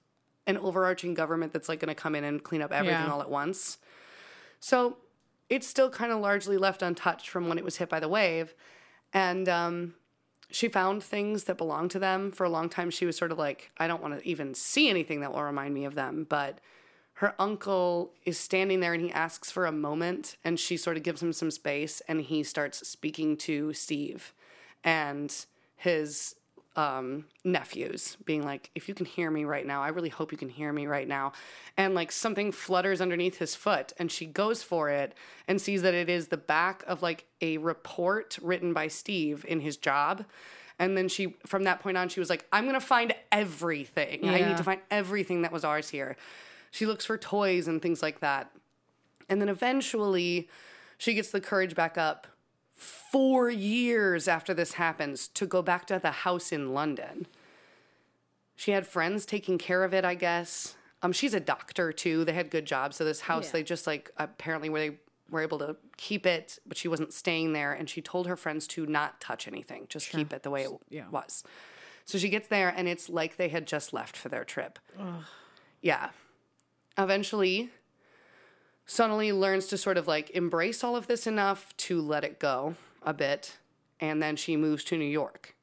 Speaker 1: an overarching government that's like going to come in and clean up everything
Speaker 2: Yeah.
Speaker 1: all at once. So it's still kind of largely left untouched from when it was hit by the wave. And um, she found things that belonged to them. For a long time, she was sort of like, I don't want to even see anything that will remind me of them. But her uncle is standing there and he asks for a moment, and she sort of gives him some space, and he starts speaking to Steve and his um, nephews, being like, if you can hear me right now, I really hope you can hear me right now. And like something flutters underneath his foot, and she goes for it and sees that it is the back of like a report written by Steve in his job. And then she, from that point on, she was like, I'm going to find everything. I need to find everything that was ours here. She looks for toys and things like that. And then eventually she gets the courage back up four years after this happens to go back to the house in London. She had friends taking care of it, I guess. Um, she's a doctor too. They had good jobs. So this house,
Speaker 2: Yeah.
Speaker 1: they just like apparently where they were able to keep it, but she wasn't staying there. And she told her friends to not touch anything, just keep it the way it
Speaker 2: Yeah.
Speaker 1: was. So she gets there, and it's like they had just left for their trip. Yeah. Eventually, Sonali learns to sort of like embrace all of this enough to let it go a bit, and then she moves to New York.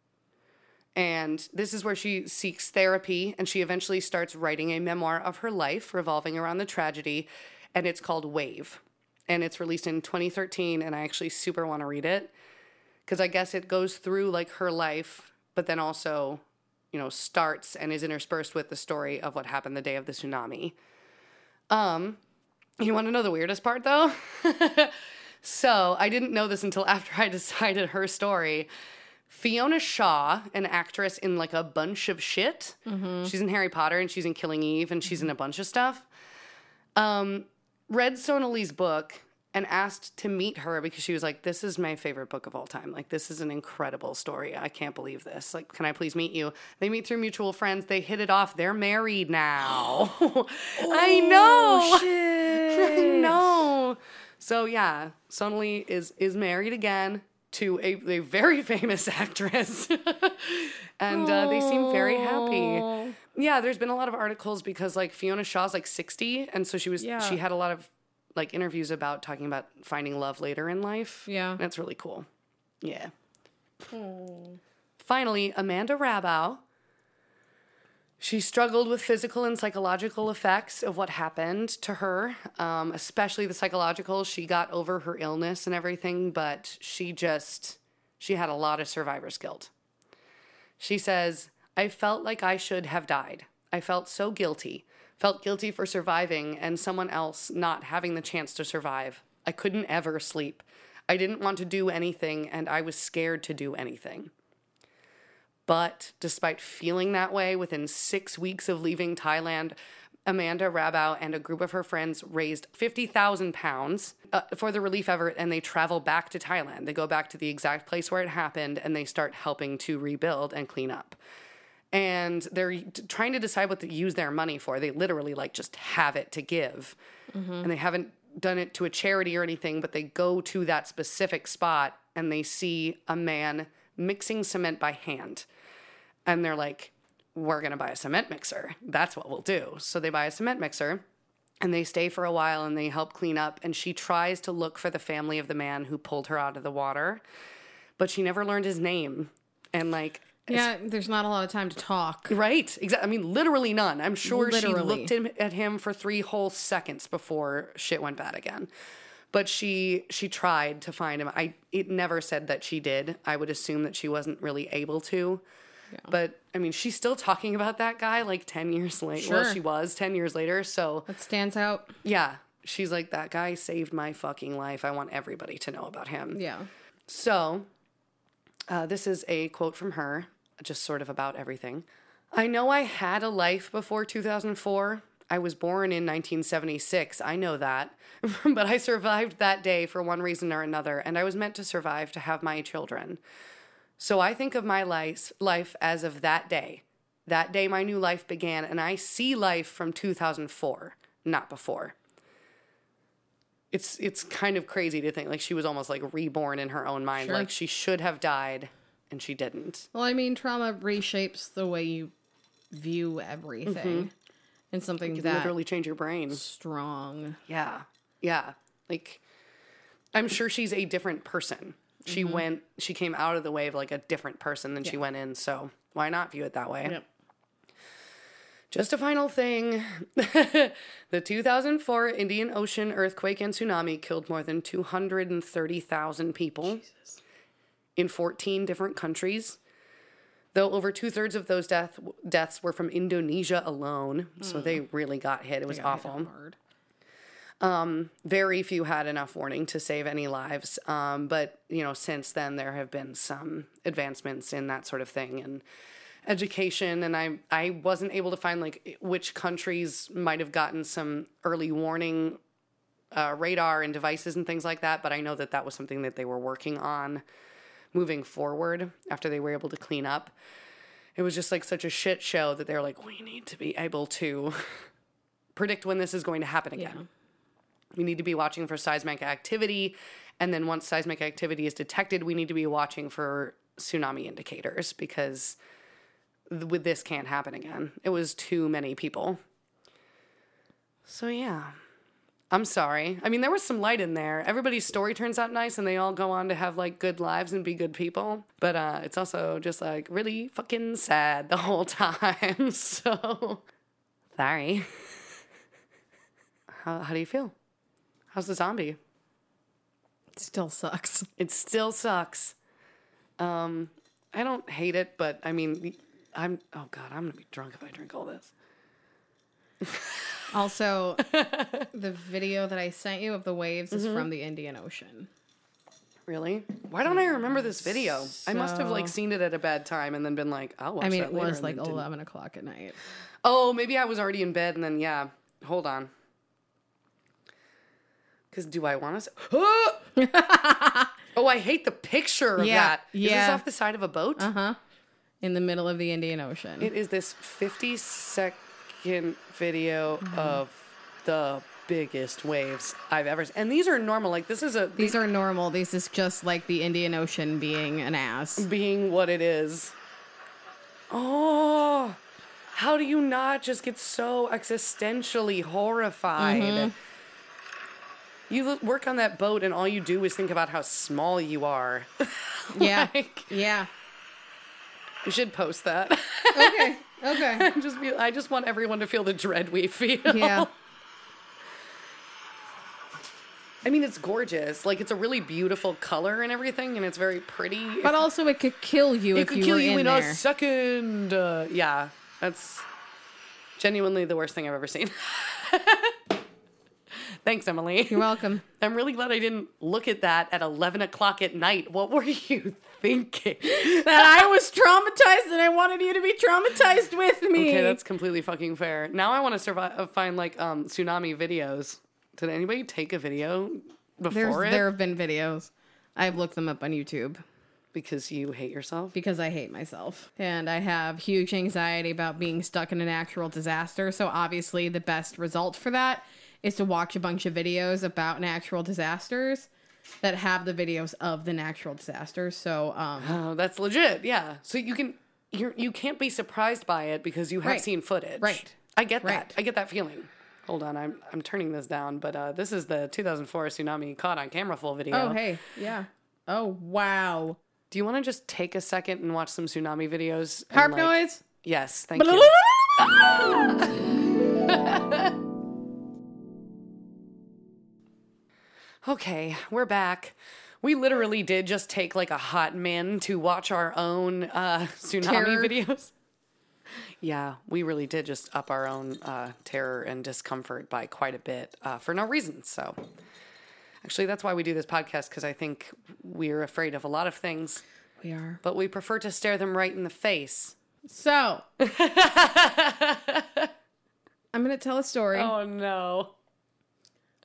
Speaker 1: And this is where she seeks therapy, and she eventually starts writing a memoir of her life revolving around the tragedy, and it's called Wave. And it's released in 2013, and I actually super want to read it because I guess it goes through like her life, but then also, you know, starts and is interspersed with the story of what happened the day of the tsunami. Um, you want to know the weirdest part though? [LAUGHS] so I didn't know this until after I [LAUGHS] decided her story. Fiona Shaw, an actress in like a bunch of shit. She's in Harry Potter and she's in Killing Eve and she's in a bunch of stuff. Um, read Sonali's book and asked to meet her because she was like, This is my favorite book of all time. Like, this is an incredible story. I can't believe this. Like, can I please meet you? They meet through mutual friends. They hit it off. They're married now. [LAUGHS] I know. I know. So yeah, Sonali is is married again to a, a very [LAUGHS] famous actress, [LAUGHS] and uh, they seem very happy. Yeah, there's been a lot of articles because like Fiona Shaw's like 60, and so she was
Speaker 2: Yeah.
Speaker 1: she had a lot of like interviews about talking about finding love later in life.
Speaker 2: Yeah.
Speaker 1: that's really cool. Yeah. Finally, Amanda Rabow. She struggled with physical and psychological effects of what happened to her, um, especially the psychological. She got over her illness and everything, but she just, she had a lot of survivor's guilt. She says, I felt like I should have died. I felt so guilty. Felt guilty for surviving and someone else not having the chance to survive. I couldn't ever sleep. I didn't want to do anything, and I was scared to do anything. But despite feeling that way, within six weeks of leaving Thailand, Amanda Rabow and a group of her friends raised 50,000 pounds uh, for the relief effort and they travel back to Thailand. They go back to the exact place where it happened and they start helping to rebuild and clean up. And they're trying to decide what to use their money for. They literally like just have it to give. And they haven't done it to a charity or anything, but they go to that specific spot and they see a man mixing cement by hand and they're like, we're going to buy a cement mixer. That's what we'll do. So they buy a cement mixer and they stay for a while and they help clean up. And she tries to look for the family of the man who pulled her out of the water, but she never learned his name. And like,
Speaker 2: Yeah, there's not a lot of time to talk.
Speaker 1: right, exactly. I mean, literally none. I'm sure she
Speaker 2: Literally.
Speaker 1: looked at him for three whole seconds before shit went bad again. But she she tried to find him. I it never said that she did. I would assume that she wasn't really able to. But I mean, she's still talking about that guy like 10 years later. Well, she was 10 years later. So,
Speaker 2: That stands out.
Speaker 1: yeah, she's like, that guy saved my fucking life. I want everybody to know about him.
Speaker 2: Yeah.
Speaker 1: So, uh, this is a quote from her, just sort of about everything. I know I had a life before 2004. I was born in 1976. I know that. [LAUGHS] but I survived that day for one reason or another, and I was meant to survive to have my children. So I think of my life, life as of that day. That day my new life began, and I see life from 2004, not before. It's it's kind of crazy to think like she was almost like reborn in her own mind.
Speaker 2: Sure.
Speaker 1: Like she should have died and she didn't.
Speaker 2: Well, I mean, trauma reshapes the way you view everything. Mm-hmm. And something
Speaker 1: You
Speaker 2: that
Speaker 1: literally change your brain.
Speaker 2: strong.
Speaker 1: Yeah. Yeah. Like I'm sure she's a different person. She mm-hmm. went she came out of the wave like a different person than she went in, so why not view it that way?
Speaker 2: Yep.
Speaker 1: Just a final thing. [LAUGHS] the 2004 Indian Ocean earthquake and tsunami killed more than 230,000 people in 14 different countries. Though over two thirds of those death, deaths were from Indonesia alone. So they really got hit. It was awful.
Speaker 2: Hard.
Speaker 1: very few had enough warning to save any lives. Um, but you know, since then there have been some advancements in that sort of thing and education. And I I wasn't able to find like which countries might have gotten some early warning uh, radar and devices and things like that. But I know that that was something that they were working on moving forward after they were able to clean up. It was just like such a shit show that they're like, we need to be able to [LAUGHS] predict when this is going to happen again.
Speaker 2: Yeah.
Speaker 1: We need to be watching for seismic activity. And then once seismic activity is detected, we need to be watching for tsunami indicators because th- with this can't happen again. It was too many people. So yeah. I'm sorry. I mean, there was some light in there. Everybody's story turns out nice and they all go on to have like good lives and be good people. But uh, it's also just like really fucking sad the whole [LAUGHS] time. [LAUGHS] so sorry. [LAUGHS] How, how do you feel? How's the zombie?
Speaker 2: It still sucks.
Speaker 1: It still sucks. Um, I don't hate it, but I mean, I'm. Oh God, I'm gonna be drunk if I drink all this.
Speaker 2: Also, [LAUGHS] the video that I sent you of the waves
Speaker 1: Mm-hmm.
Speaker 2: is from the Indian Ocean.
Speaker 1: Really? Why don't I remember this video? I must have like
Speaker 2: So-
Speaker 1: seen it at a bad time and then been like, I'll watch
Speaker 2: I mean,
Speaker 1: that
Speaker 2: it
Speaker 1: later,
Speaker 2: was
Speaker 1: and
Speaker 2: like
Speaker 1: then didn't.
Speaker 2: 11 o'clock at night.
Speaker 1: Oh, maybe I was already in bed and then yeah. Hold on. Because do I want to? [GASPS] oh, I hate the picture of
Speaker 2: Yeah,
Speaker 1: that. Is this
Speaker 2: yeah.
Speaker 1: off the side of a boat?
Speaker 2: Uh huh. In the middle of the Indian Ocean.
Speaker 1: It is this 50 second video mm-hmm. of the biggest waves I've ever seen. And these are normal. Like, this is a.
Speaker 2: These are normal. This is just like the Indian Ocean being an ass.
Speaker 1: being what it is. Oh, how do you not just get so existentially horrified? Mm-hmm. You work on that boat, and all you do is think about how small you are. [LAUGHS]
Speaker 2: Yeah.
Speaker 1: Like,
Speaker 2: Yeah.
Speaker 1: you should post that. [LAUGHS]
Speaker 2: Okay. Okay. [LAUGHS]
Speaker 1: just be, I just want everyone to feel the dread we feel.
Speaker 2: Yeah. [LAUGHS]
Speaker 1: I mean, it's gorgeous. Like, it's a really beautiful color and everything, and it's very pretty.
Speaker 2: But also, it could kill you
Speaker 1: it
Speaker 2: if
Speaker 1: could
Speaker 2: you
Speaker 1: kill
Speaker 2: were
Speaker 1: you
Speaker 2: in
Speaker 1: in
Speaker 2: there.
Speaker 1: a second. Uh, yeah, that's genuinely the worst thing I've ever seen. [LAUGHS] Thanks, Emily.
Speaker 2: You're welcome. [LAUGHS]
Speaker 1: I'm really glad I didn't look at that at 11 o'clock at night. What were [LAUGHS] you thinking?
Speaker 2: that I was traumatized and I wanted you to be traumatized with me.
Speaker 1: Okay, that's completely fucking fair. Now I want to survive, uh, find like um, tsunami videos. Did anybody take a video
Speaker 2: There's,
Speaker 1: before it?
Speaker 2: there have been videos. I've looked them up on YouTube
Speaker 1: because you hate yourself.
Speaker 2: because I hate myself. And I have huge anxiety about being stuck in a natural disaster. So, obviously, the best result for that is to watch a bunch of videos about natural disasters that have the videos of the natural disasters. So, um,
Speaker 1: Oh, that's legit. Yeah. So you can you you can't be surprised by it because you have
Speaker 2: Right.
Speaker 1: seen footage.
Speaker 2: Right.
Speaker 1: I get that.
Speaker 2: Right.
Speaker 1: I get that feeling. Hold on, I'm I'm turning this down, but uh, this is the 2004 tsunami caught on camera full video.
Speaker 2: oh, hey, yeah. Oh, wow.
Speaker 1: Do you want to just take a second and watch some tsunami videos?
Speaker 2: Harp
Speaker 1: like-
Speaker 2: noise.
Speaker 1: Yes, thank you. Okay, we're back. We literally did just take like a hot min to watch our own uh, tsunami
Speaker 2: Terror.
Speaker 1: videos. [LAUGHS] Yeah, we really did just up our own uh, terror and discomfort by quite a bit uh, for no reason. So, actually, that's why we do this podcast because I think we're afraid of a lot of things,
Speaker 2: We are.
Speaker 1: but we prefer to stare them right in the face.
Speaker 2: So, [LAUGHS] I'm going to tell a story.
Speaker 1: Oh no.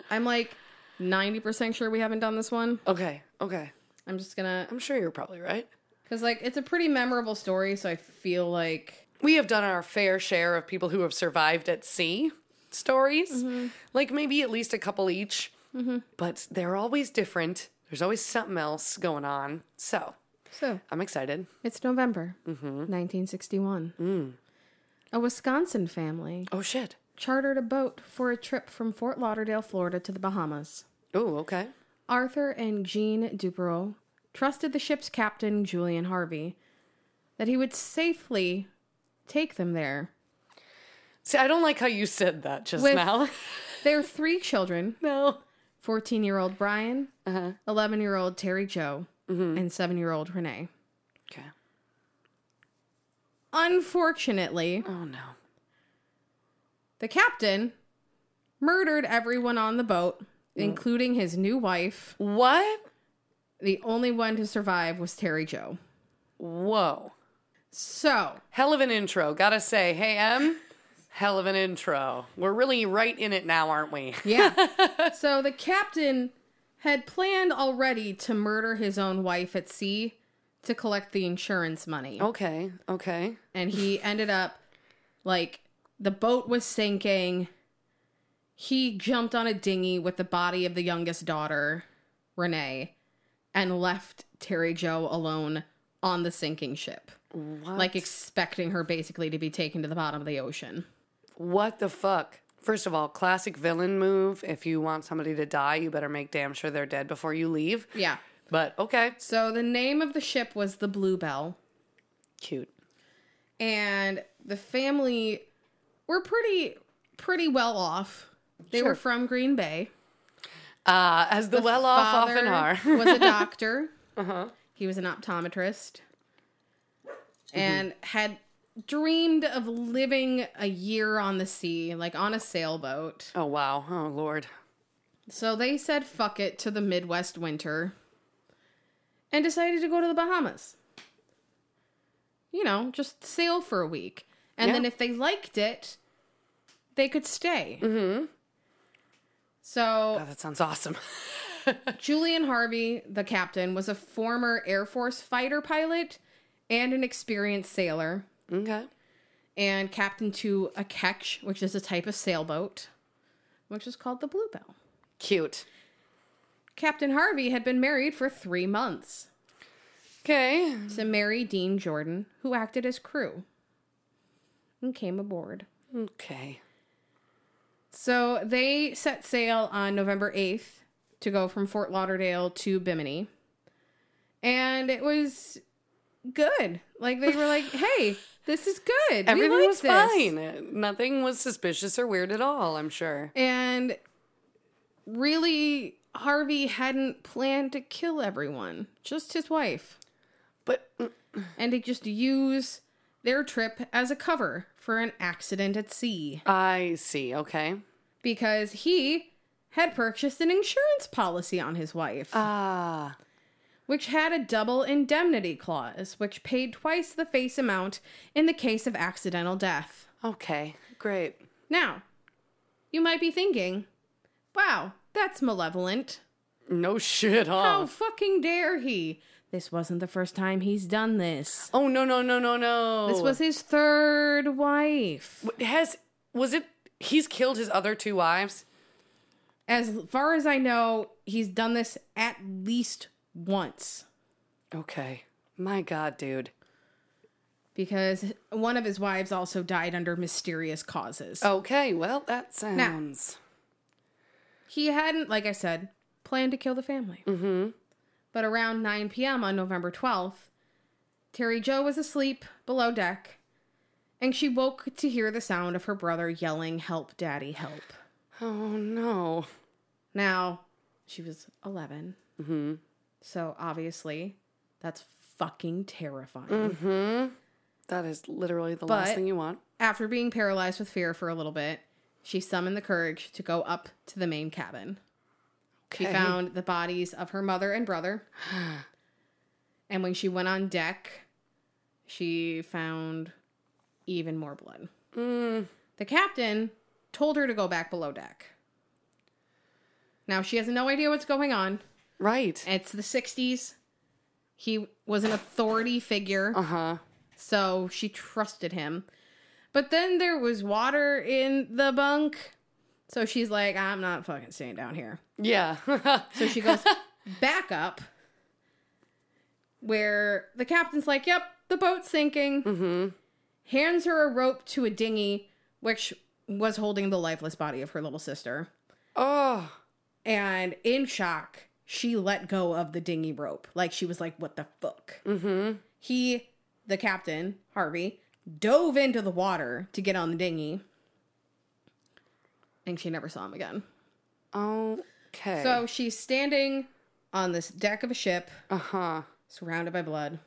Speaker 2: I'm like 90% sure we haven't done this one.
Speaker 1: Okay, okay.
Speaker 2: I'm just to,
Speaker 1: I'm sure you're probably right.
Speaker 2: because like it's a pretty memorable story. So I feel like,
Speaker 1: We have done our fair share of people who have survived at sea stories, mm-hmm. like maybe at least a couple each, mm-hmm. but they're always different. There's always something else going on. So
Speaker 2: so
Speaker 1: I'm excited.
Speaker 2: it's November mm-hmm. 1961. Mm. A Wisconsin family
Speaker 1: Oh shit.
Speaker 2: Chartered a boat for a trip from Fort Lauderdale, Florida to the Bahamas.
Speaker 1: Oh, okay.
Speaker 2: Arthur and Jean Duperrault trusted the ship's captain, Julian Harvey, that he would safely take them there.
Speaker 1: See, I don't like how you said that just
Speaker 2: With-
Speaker 1: now. [LAUGHS]
Speaker 2: Their three children,
Speaker 1: no.
Speaker 2: 14 year old Brian, uh-huh. 11 year old Terry Jo, mm-hmm. and 7 year old Renee.
Speaker 1: Okay.
Speaker 2: unfortunately,
Speaker 1: Oh no.
Speaker 2: The captain murdered everyone on the boat, including his new wife.
Speaker 1: What?
Speaker 2: The only one to survive was Terry Jo.
Speaker 1: Whoa.
Speaker 2: So,
Speaker 1: Hell of an intro. Gotta say, hey Em, hell of an intro. We're really right in it now, aren't we?
Speaker 2: yeah. [LAUGHS] so the captain had planned already to murder his own wife at sea to collect the insurance money.
Speaker 1: Okay. Okay.
Speaker 2: and he ended up like the boat was sinking. He jumped on a dinghy with the body of the youngest daughter, Renee, and left Terry Jo alone on the sinking ship,
Speaker 1: What?
Speaker 2: like expecting her basically to be taken to the bottom of the ocean.
Speaker 1: what the fuck? First of all, classic villain move. If you want somebody to die, you better make damn sure they're dead before you leave.
Speaker 2: Yeah.
Speaker 1: But okay.
Speaker 2: So the name of the ship was the Bluebelle,
Speaker 1: Cute.
Speaker 2: and the family were pretty pretty well off. They
Speaker 1: Sure.
Speaker 2: were from Green Bay.
Speaker 1: Uh, as the, well off often are. [LAUGHS]
Speaker 2: was a doctor. [LAUGHS]
Speaker 1: uh-huh.
Speaker 2: He was an optometrist and had dreamed of living a year on the sea, like on a sailboat.
Speaker 1: Oh wow. Oh lord.
Speaker 2: So they said fuck it to the Midwest winter and decided to go to the Bahamas. You know, just sail for a week. And
Speaker 1: Yeah.
Speaker 2: then if they liked it, they could stay. Mm-hmm. So
Speaker 1: that sounds awesome. [LAUGHS]
Speaker 2: Julian Harvey, the captain, was a former Air Force fighter pilot and an experienced sailor,
Speaker 1: okay.
Speaker 2: and captain to a ketch, which is a type of sailboat, which is called the Bluebelle.
Speaker 1: Cute.
Speaker 2: Captain Harvey had been married for three months
Speaker 1: Okay.
Speaker 2: to Mary Dean Jordan, who acted as crew and came aboard.
Speaker 1: Okay.
Speaker 2: So they set sail on November 8th to go from Fort Lauderdale to Bimini. And it was good. Like they were like, [LAUGHS] "Hey, this is good. We
Speaker 1: Everything was
Speaker 2: this."
Speaker 1: fine. Nothing was suspicious or weird at all, I'm sure.
Speaker 2: And really Harvey hadn't planned to kill everyone, just his wife.
Speaker 1: But mm,
Speaker 2: And to just use their trip as a cover for an accident at sea
Speaker 1: I see. Okay.
Speaker 2: because he had purchased an insurance policy on his wife.
Speaker 1: Ah.
Speaker 2: which had a double indemnity clause, which paid twice the face amount in the case of accidental death.
Speaker 1: okay. Great.
Speaker 2: Now, you might be thinking, wow, that's malevolent.
Speaker 1: No shit, huh?
Speaker 2: How fucking dare he? This wasn't the first time he's done this.
Speaker 1: Oh no no no no no.
Speaker 2: This was his third wife.
Speaker 1: has was it he's killed his other two wives?
Speaker 2: As far as I know, he's done this at least once
Speaker 1: Okay. My god, dude.
Speaker 2: because one of his wives also died under mysterious causes.
Speaker 1: Okay, well that sounds
Speaker 2: He hadn't, like I said, planned to kill the family. Mm-hmm. But around 9 p.m. on November 12th, Terry Jo was asleep below deck, and she woke to hear the sound of her brother yelling, Help, Daddy, help.
Speaker 1: Oh no.
Speaker 2: Now, she was 11. Mm-hmm. So obviously, that's fucking terrifying.
Speaker 1: That is literally the
Speaker 2: But-
Speaker 1: last thing you want.
Speaker 2: After being paralyzed with fear for a little bit, she summoned the courage to go up to the main cabin. She found the bodies of her mother and brother. [GASPS] and when she went on deck, she found even more blood. The captain told her to go back below deck. Now she has no idea what's going on.
Speaker 1: Right.
Speaker 2: It's the 60s. He was an authority figure.
Speaker 1: Uh-huh.
Speaker 2: So she trusted him. But then there was water in the bunk. So she's like, I'm not fucking staying down here.
Speaker 1: Yeah. [LAUGHS]
Speaker 2: So she goes back up where the captain's like, Yep, the boat's sinking. Mm-hmm. Hands her a rope to a dinghy, which was holding the lifeless body of her little sister.
Speaker 1: oh.
Speaker 2: And in shock, she let go of the dinghy rope. Like she was like, What the fuck? Mm-hmm. He, the captain, Harvey, dove into the water to get on the dinghy. And she never saw him again.
Speaker 1: Okay.
Speaker 2: So she's standing on this deck of a ship,
Speaker 1: uh-huh.
Speaker 2: surrounded by blood,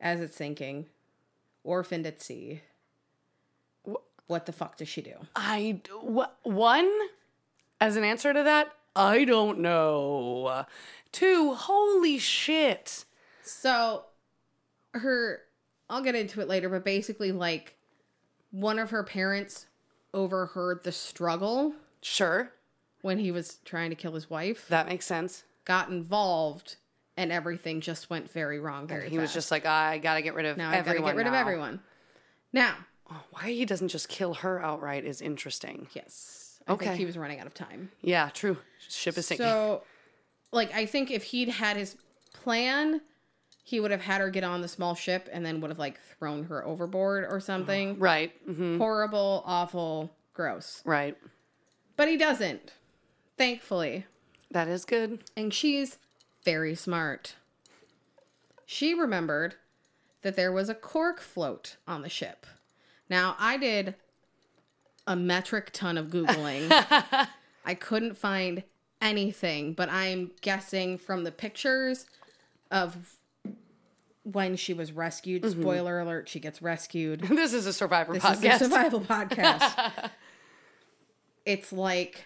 Speaker 2: as it's sinking, orphaned at sea. What the fuck does she do?
Speaker 1: I wh- one as an answer to that, I don't know. Two, holy shit.
Speaker 2: So, her, I'll get into it later, but basically, like, one of her parents overheard the struggle
Speaker 1: Sure,
Speaker 2: when he was trying to kill his wife,
Speaker 1: that makes sense.
Speaker 2: got involved, and everything just went very wrong. Very
Speaker 1: He was just like, ah, I gotta get rid of
Speaker 2: now I gotta
Speaker 1: everyone.
Speaker 2: get rid of
Speaker 1: now."
Speaker 2: everyone. Now, oh,
Speaker 1: Why he doesn't just kill her outright is interesting.
Speaker 2: yes, I
Speaker 1: Okay.
Speaker 2: think he was running out of time.
Speaker 1: Yeah, true. Ship is sinking.
Speaker 2: So, like, I think if he'd had his plan, he would have had her get on the small ship and then would have like thrown her overboard or something.
Speaker 1: right. hmm
Speaker 2: Horrible, awful, gross.
Speaker 1: Right.
Speaker 2: But he doesn't, thankfully.
Speaker 1: That is good.
Speaker 2: And she's very smart. She remembered that there was a cork float on the ship. Now, I did a metric ton of Googling. [LAUGHS] I couldn't find anything, but I'm guessing from the pictures of when she was rescued. Mm-hmm. Spoiler alert, she gets rescued. [LAUGHS]
Speaker 1: This is a survivor
Speaker 2: This
Speaker 1: podcast.
Speaker 2: is a survival [LAUGHS] podcast. it's like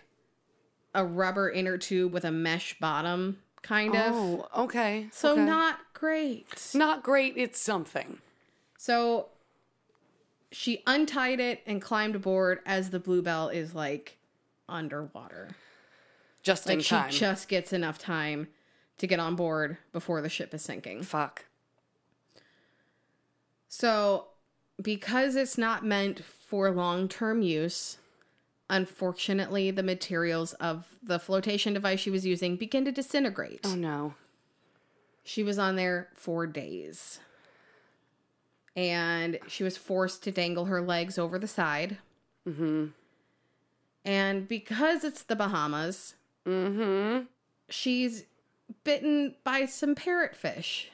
Speaker 2: a rubber inner tube with a mesh bottom, kind of.
Speaker 1: oh, okay.
Speaker 2: So
Speaker 1: okay.
Speaker 2: not great.
Speaker 1: not great. It's something.
Speaker 2: So she untied it and climbed aboard as the Bluebelle is like underwater.
Speaker 1: Just in
Speaker 2: Like she
Speaker 1: time.
Speaker 2: just gets enough time to get on board before the ship is sinking.
Speaker 1: Fuck.
Speaker 2: So, because it's not meant for long term use, unfortunately, the materials of the flotation device she was using begin to disintegrate.
Speaker 1: Oh no.
Speaker 2: She was on there for days. And she was forced to dangle her legs over the side. Mm-hmm. And because it's the Bahamas,
Speaker 1: Mm-hmm.
Speaker 2: she's bitten by some parrotfish.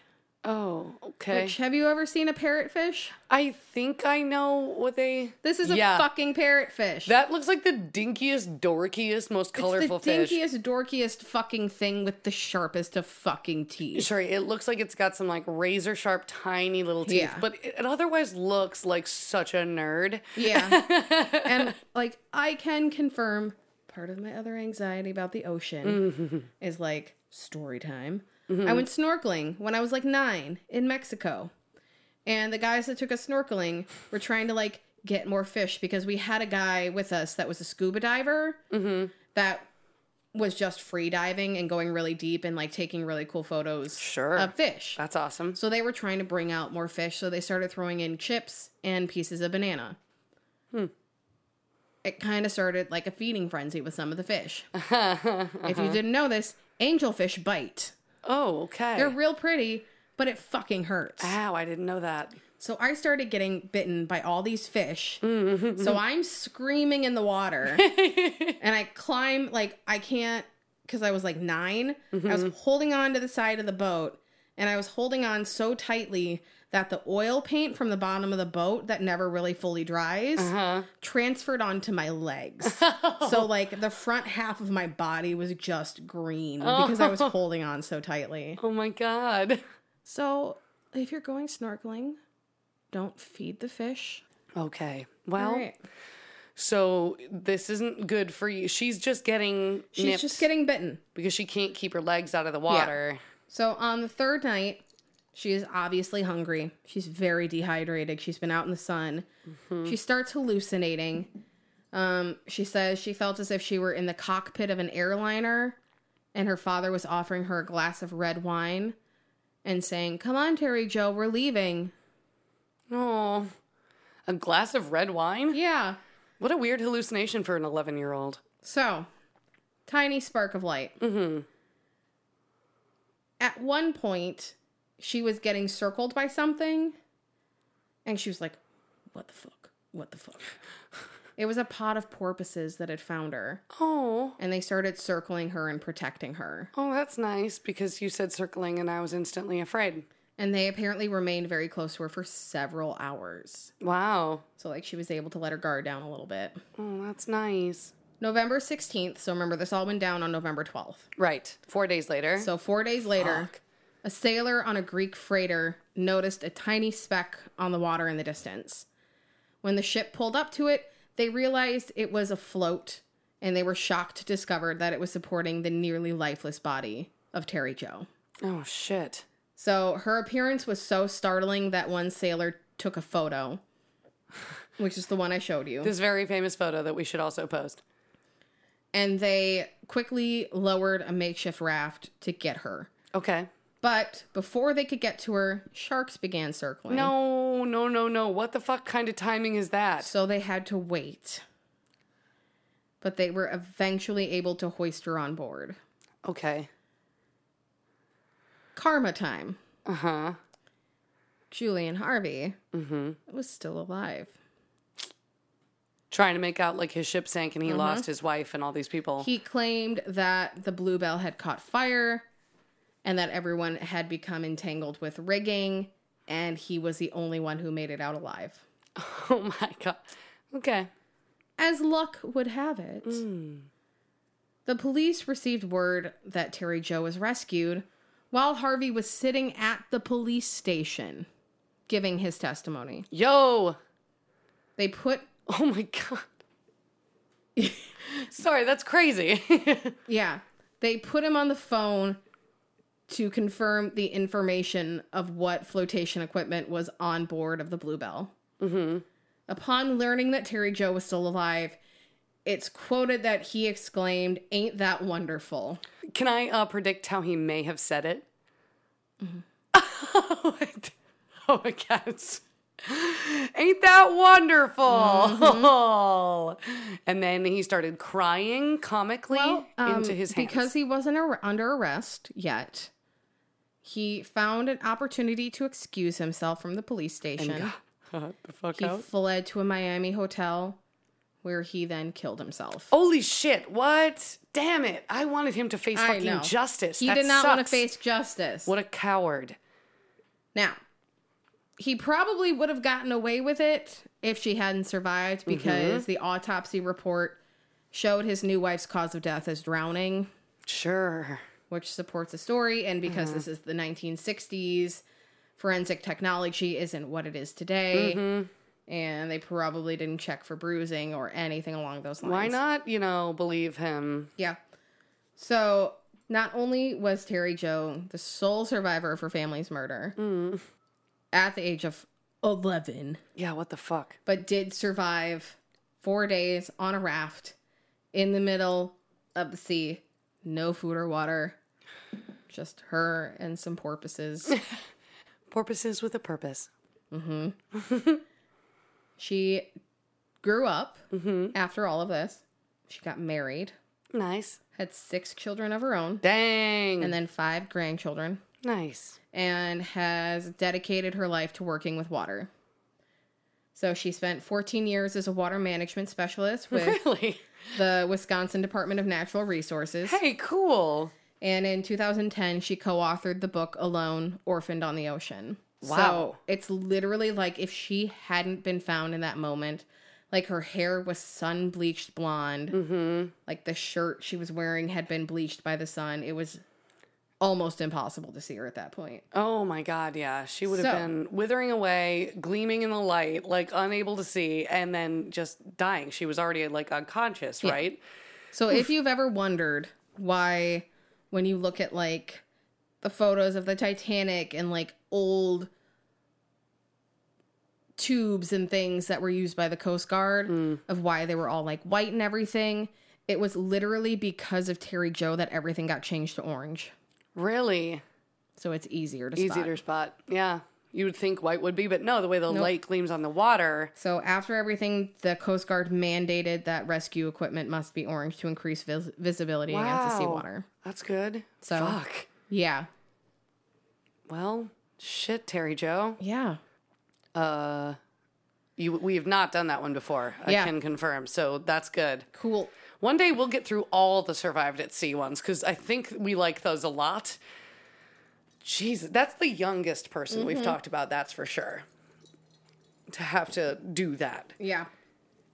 Speaker 1: Oh, okay.
Speaker 2: Which have you ever seen a parrotfish?
Speaker 1: I think I know what they.
Speaker 2: This is a
Speaker 1: Yeah.
Speaker 2: fucking parrotfish.
Speaker 1: That looks like the dinkiest, dorkiest, most colorful
Speaker 2: it's the
Speaker 1: fish.
Speaker 2: dinkiest, dorkiest fucking thing with the sharpest of fucking teeth.
Speaker 1: Sorry, it looks like it's got some like razor sharp, tiny little teeth,
Speaker 2: Yeah.
Speaker 1: but it, it otherwise looks like such a nerd.
Speaker 2: Yeah. [LAUGHS] and like I can confirm part of my other anxiety about the ocean mm-hmm. is like story time. I mm-hmm. went snorkeling when I was like 9 in Mexico. And the guys that took us snorkeling were trying to like get more fish because we had a guy with us that was a scuba diver mm-hmm. that was just free diving and going really deep and like taking really cool photos
Speaker 1: Sure.
Speaker 2: of fish.
Speaker 1: That's awesome.
Speaker 2: So they were trying to bring out more fish, so they started throwing in chips and pieces of banana. Hmm. It kind of started like a feeding frenzy with some of the fish. [LAUGHS] if you didn't know this, angelfish bite.
Speaker 1: Oh, okay.
Speaker 2: They're real pretty, but it fucking hurts.
Speaker 1: Ow, I didn't know that.
Speaker 2: So I started getting bitten by all these fish. Mm-hmm. so I'm screaming in the water. [LAUGHS] and I climb, like, I can't, because I was like 9 I was mm-hmm. holding on to the side of the boat. And I was holding on so tightly that the oil paint from the bottom of the boat that never really fully dries uh-huh. transferred onto my legs. [LAUGHS] Oh. so, like, the front half of my body was just green because I was oh. [LAUGHS] holding on so tightly.
Speaker 1: Oh my god.
Speaker 2: So, if you're going snorkeling, don't feed the fish.
Speaker 1: Okay. Well,
Speaker 2: right.
Speaker 1: so this isn't good for you. She's just getting
Speaker 2: She's just getting bitten.
Speaker 1: because she can't keep her legs out of the water.
Speaker 2: So on the third night, she is obviously hungry. She's very dehydrated. She's been out in the sun. She starts hallucinating. Um, she says she felt as if she were in the cockpit of an airliner and her father was offering her a glass of red wine and saying, Come on, Terry Jo, we're leaving.
Speaker 1: Oh, a glass of red wine?
Speaker 2: Yeah.
Speaker 1: What a weird hallucination for an 11 year old.
Speaker 2: So, tiny spark of light. Mm-hmm. At one point, she was getting circled by something, and she was like, "What the fuck? What the fuck?" [LAUGHS] it was a pod of porpoises that had found her,
Speaker 1: Oh,
Speaker 2: and they started circling her and protecting her.
Speaker 1: oh, that's nice because you said circling and I was instantly afraid.
Speaker 2: And they apparently remained very close to her for several hours.
Speaker 1: Wow.
Speaker 2: So, like, she was able to let her guard down a little bit.
Speaker 1: Oh, that's nice.
Speaker 2: November 16th, so remember, this all went down on November 12th.
Speaker 1: Right. Four days later.
Speaker 2: So, four days later,
Speaker 1: Fuck.
Speaker 2: A sailor on a Greek freighter noticed a tiny speck on the water in the distance. When the ship pulled up to it, they realized it was afloat, and they were shocked to discover that it was supporting the nearly lifeless body of Terry Jo.
Speaker 1: Oh shit.
Speaker 2: So her appearance was so startling that one sailor took a photo, [LAUGHS] which is the one I showed you.
Speaker 1: This very famous photo that we should also post.
Speaker 2: and they quickly lowered a makeshift raft to get her.
Speaker 1: Okay.
Speaker 2: But before they could get to her, sharks began circling.
Speaker 1: No, no, no, no. What the fuck kind of timing is that?
Speaker 2: So they had to wait. But they were eventually able to hoist her on board.
Speaker 1: Okay.
Speaker 2: Karma time.
Speaker 1: Uh huh.
Speaker 2: Julian Harvey was still alive.
Speaker 1: Trying to make out like his ship sank and he lost his wife and all these people.
Speaker 2: He claimed that the Bluebelle had caught fire and that everyone had become entangled with rigging, and he was the only one who made it out alive. [LAUGHS]
Speaker 1: oh my god. Okay.
Speaker 2: As luck would have it, hmm. the police received word that Terry Jo was rescued while Harvey was sitting at the police station giving his testimony.
Speaker 1: Yo.
Speaker 2: They put,
Speaker 1: Oh my god. [LAUGHS] Sorry, that's crazy. [LAUGHS]
Speaker 2: yeah, they put him on the phone to confirm the information of what flotation equipment was on board of the Bluebelle. Mm-hmm. Upon learning that Terry Jo was still alive, it's quoted that he exclaimed, Ain't that wonderful?
Speaker 1: Can I uh, predict how he may have said it?
Speaker 2: Mm-hmm. [LAUGHS]
Speaker 1: oh my god. Ain't that wonderful?
Speaker 2: Mm-hmm.
Speaker 1: And then he started crying comically into his hands.
Speaker 2: Um, Because he wasn't ar- under arrest yet, he found an opportunity to excuse himself from the police station. [LAUGHS]
Speaker 1: the fuck
Speaker 2: He
Speaker 1: out.
Speaker 2: fled to a Miami hotel where he then killed himself.
Speaker 1: Holy shit! What? Damn it! I wanted him to face
Speaker 2: I
Speaker 1: fucking
Speaker 2: know.
Speaker 1: justice.
Speaker 2: He
Speaker 1: That
Speaker 2: did not want to face justice.
Speaker 1: What a coward!
Speaker 2: Now, he probably would have gotten away with it if she hadn't survived
Speaker 1: Mm-hmm.
Speaker 2: because the autopsy report showed his new wife's cause of death as drowning.
Speaker 1: Sure.
Speaker 2: Which supports the story. And because mm-hmm. this is the 1960s, forensic technology isn't what it is today. Mm-hmm. And they probably didn't check for bruising or anything along those lines.
Speaker 1: Why not? You know, believe him.
Speaker 2: Yeah. So not only was Terry Jo the sole survivor of her family's murder mm. at the age of 11,
Speaker 1: Yeah. What the fuck?
Speaker 2: but did survive four days on a raft in the middle of the sea. No food or water. Just her and some porpoises. [LAUGHS]
Speaker 1: Porpoises with a purpose. Mm-hmm. [LAUGHS]
Speaker 2: she grew up mm-hmm. after all of this. She got married,
Speaker 1: Nice.
Speaker 2: had six children of her own,
Speaker 1: Dang.
Speaker 2: and then five grandchildren,
Speaker 1: nice.
Speaker 2: and has dedicated her life to working with water. So she spent 14 years as a water management specialist with [LAUGHS]
Speaker 1: Really?
Speaker 2: The Wisconsin Department of Natural Resources.
Speaker 1: Hey, cool.
Speaker 2: And in 2010, she co authored the book Alone, Orphaned on the Ocean.
Speaker 1: Wow.
Speaker 2: So it's literally like if she hadn't been found in that moment, like her hair was sun bleached blonde, mm-hmm. like the shirt she was wearing had been bleached by the sun. It was almost impossible to see her at that point.
Speaker 1: Oh my god, yeah. She would have
Speaker 2: So-
Speaker 1: been withering away, gleaming in the light, like unable to see, and then just dying. She was already like unconscious, right?
Speaker 2: So if you've ever wondered why, when you look at like the photos of the Titanic and like old tubes and things that were used by the Coast Guard, mm. of why they were all like white and everything, it was literally because of Terry Jo that everything got changed to orange.
Speaker 1: Really
Speaker 2: So it's easier to spot.
Speaker 1: to spot. Yeah. You would think white would be, but no, the way the light gleams on the water.
Speaker 2: So after everything, the Coast Guard mandated that rescue equipment must be orange to increase vis- visibility against the
Speaker 1: Wow.
Speaker 2: seawater.
Speaker 1: That's good.
Speaker 2: So-
Speaker 1: Fuck.
Speaker 2: Yeah.
Speaker 1: Well, shit, Terry Jo.
Speaker 2: Yeah.
Speaker 1: Uh, you we have not done that one before. I
Speaker 2: Yeah.
Speaker 1: can confirm. So that's good.
Speaker 2: Cool.
Speaker 1: One day we'll get through all the survived at sea ones because I think we like those a lot. Jesus, that's the youngest person we've mm-hmm. talked about. That's for sure. To have to do that,
Speaker 2: Yeah.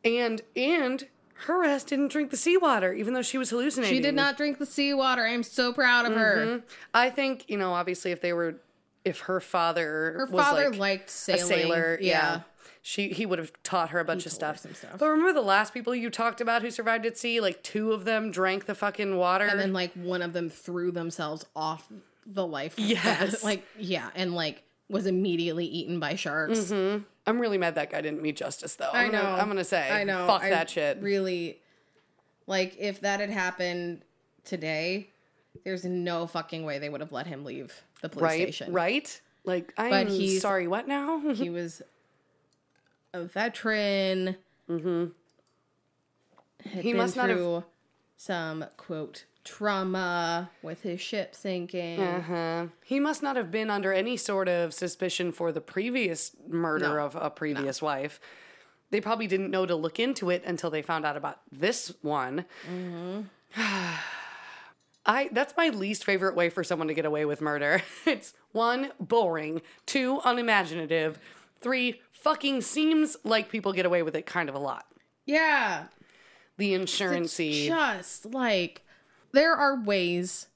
Speaker 1: and and her ass didn't drink the seawater, even though she was hallucinating.
Speaker 2: She did not drink the seawater. I'm so proud of her. Mm-hmm.
Speaker 1: I think you know, obviously, if they were, if her father,
Speaker 2: Her father
Speaker 1: like
Speaker 2: liked sailing.
Speaker 1: a sailor, yeah.
Speaker 2: yeah.
Speaker 1: She he would have taught her a bunch of stuff.
Speaker 2: stuff.
Speaker 1: But remember the last people you talked about who survived at sea? Like two of them drank the fucking water.
Speaker 2: And then like one of them threw themselves off the life. [LAUGHS]
Speaker 1: Yes. [LAUGHS]
Speaker 2: Like yeah, and like was immediately eaten by sharks. Mm-hmm.
Speaker 1: I'm really mad that guy didn't meet justice though.
Speaker 2: I
Speaker 1: I'm
Speaker 2: know.
Speaker 1: Gonna, I'm gonna say,
Speaker 2: I know.
Speaker 1: fuck
Speaker 2: I
Speaker 1: that shit.
Speaker 2: Really, like if that had happened today, there's no fucking way they would have let him leave the police
Speaker 1: right,
Speaker 2: station.
Speaker 1: right. Like I'm
Speaker 2: But he's-
Speaker 1: sorry. What now? [LAUGHS]
Speaker 2: He was a veteran. Mm-hmm.
Speaker 1: He must not have-
Speaker 2: some quote trauma with his ship sinking.
Speaker 1: Uh-huh. He must not have been under any sort of suspicion for the previous murder
Speaker 2: No.
Speaker 1: of a previous wife. They probably didn't know to look into it until they found out about this one. [SIGHS] I that's my least favorite way for someone to get away with murder. [LAUGHS] It's one, boring, two, unimaginative, three, fucking seems like people get away with it kind of a lot.
Speaker 2: Yeah.
Speaker 1: The
Speaker 2: It's
Speaker 1: insurancey.
Speaker 2: just like there are ways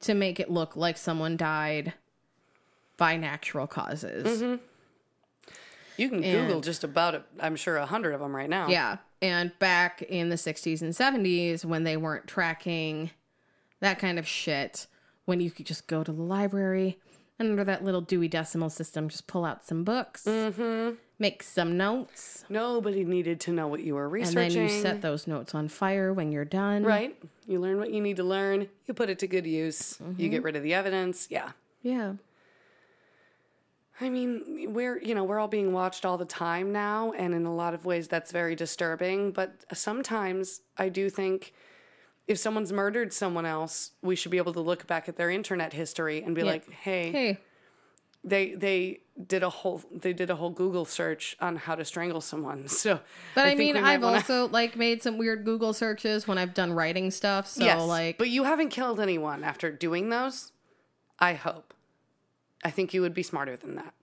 Speaker 2: to make it look like someone died by natural causes.
Speaker 1: Mm-hmm. you can Google just about, I'm sure, a hundred of them right now.
Speaker 2: Yeah. And back in the 60s and 70s, when they weren't tracking that kind of shit, when you could just go to the library and under that little Dewey Decimal System, just pull out some books,
Speaker 1: Mm-hmm.
Speaker 2: make some notes,
Speaker 1: Nobody needed to know what you were researching.
Speaker 2: and then you set those notes on fire when you're done.
Speaker 1: Right. You learn what you need to learn. You put it to good use. You get rid of the evidence. Yeah.
Speaker 2: Yeah.
Speaker 1: I mean, we're, you know, we're all being watched all the time now. And in a lot of ways, that's very disturbing. But sometimes I do think if someone's murdered someone else, we should be able to look back at their internet history and be like, hey,
Speaker 2: Hey,
Speaker 1: they, they, did a whole they did a whole Google search on how to strangle someone. [LAUGHS] So,
Speaker 2: but I,
Speaker 1: think
Speaker 2: mean, I've
Speaker 1: wanna-
Speaker 2: also like made some weird Google searches when I've done writing stuff. So
Speaker 1: yes,
Speaker 2: like,
Speaker 1: but you haven't killed anyone after doing those. I hope. I think you would be smarter than that.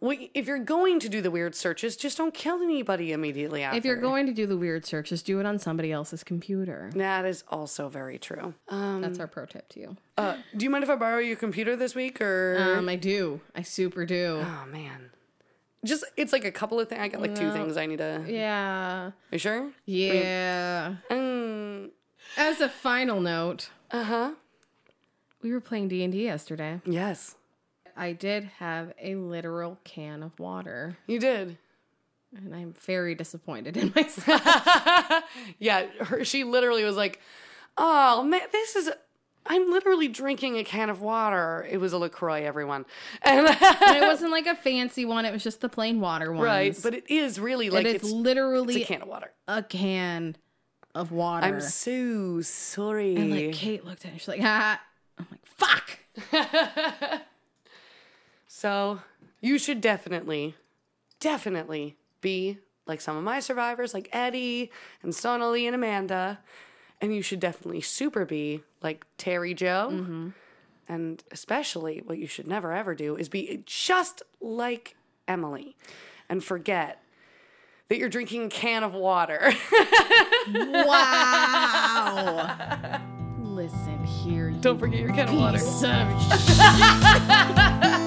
Speaker 1: Well, if you're going to do the weird searches, just don't kill anybody immediately after.
Speaker 2: if you're going to do the weird searches, do it on somebody else's computer.
Speaker 1: that is also very true. Um,
Speaker 2: That's our pro tip to you.
Speaker 1: uh, do you mind if I borrow your computer this week, or?
Speaker 2: Um, I do. I super do.
Speaker 1: oh man, just it's like a couple of things. I got like two things I need to.
Speaker 2: Yeah.
Speaker 1: You sure?
Speaker 2: Yeah.
Speaker 1: Mm,
Speaker 2: As a final note,
Speaker 1: uh huh.
Speaker 2: we were playing D&D yesterday.
Speaker 1: Yes,
Speaker 2: I did have a literal can of water,
Speaker 1: you did.
Speaker 2: and I'm very disappointed in [LAUGHS] myself. [LAUGHS]
Speaker 1: Yeah, her, she literally was like, "Oh man, this is." I'm literally drinking a can of water. It was a Lacroix, everyone, [LAUGHS] and
Speaker 2: and it wasn't like a fancy one; it was just the plain water one.
Speaker 1: right, but it is really like
Speaker 2: it is
Speaker 1: it's,
Speaker 2: literally
Speaker 1: it's a can of water.
Speaker 2: a can of water.
Speaker 1: I'm so sorry.
Speaker 2: and like Kate looked at it, she's like, ah. I'm like, "Fuck."
Speaker 1: So you should definitely, definitely be like some of my survivors, like Edie and Sonali and Amanda, and you should definitely super be like Terry Jo.
Speaker 2: Mm-hmm.
Speaker 1: And especially, what you should never ever do is be just like Emily and forget that you're drinking a can of water. [LAUGHS]
Speaker 2: Wow. [LAUGHS] Listen here, you
Speaker 1: Don't forget your can of water.
Speaker 2: of [LAUGHS]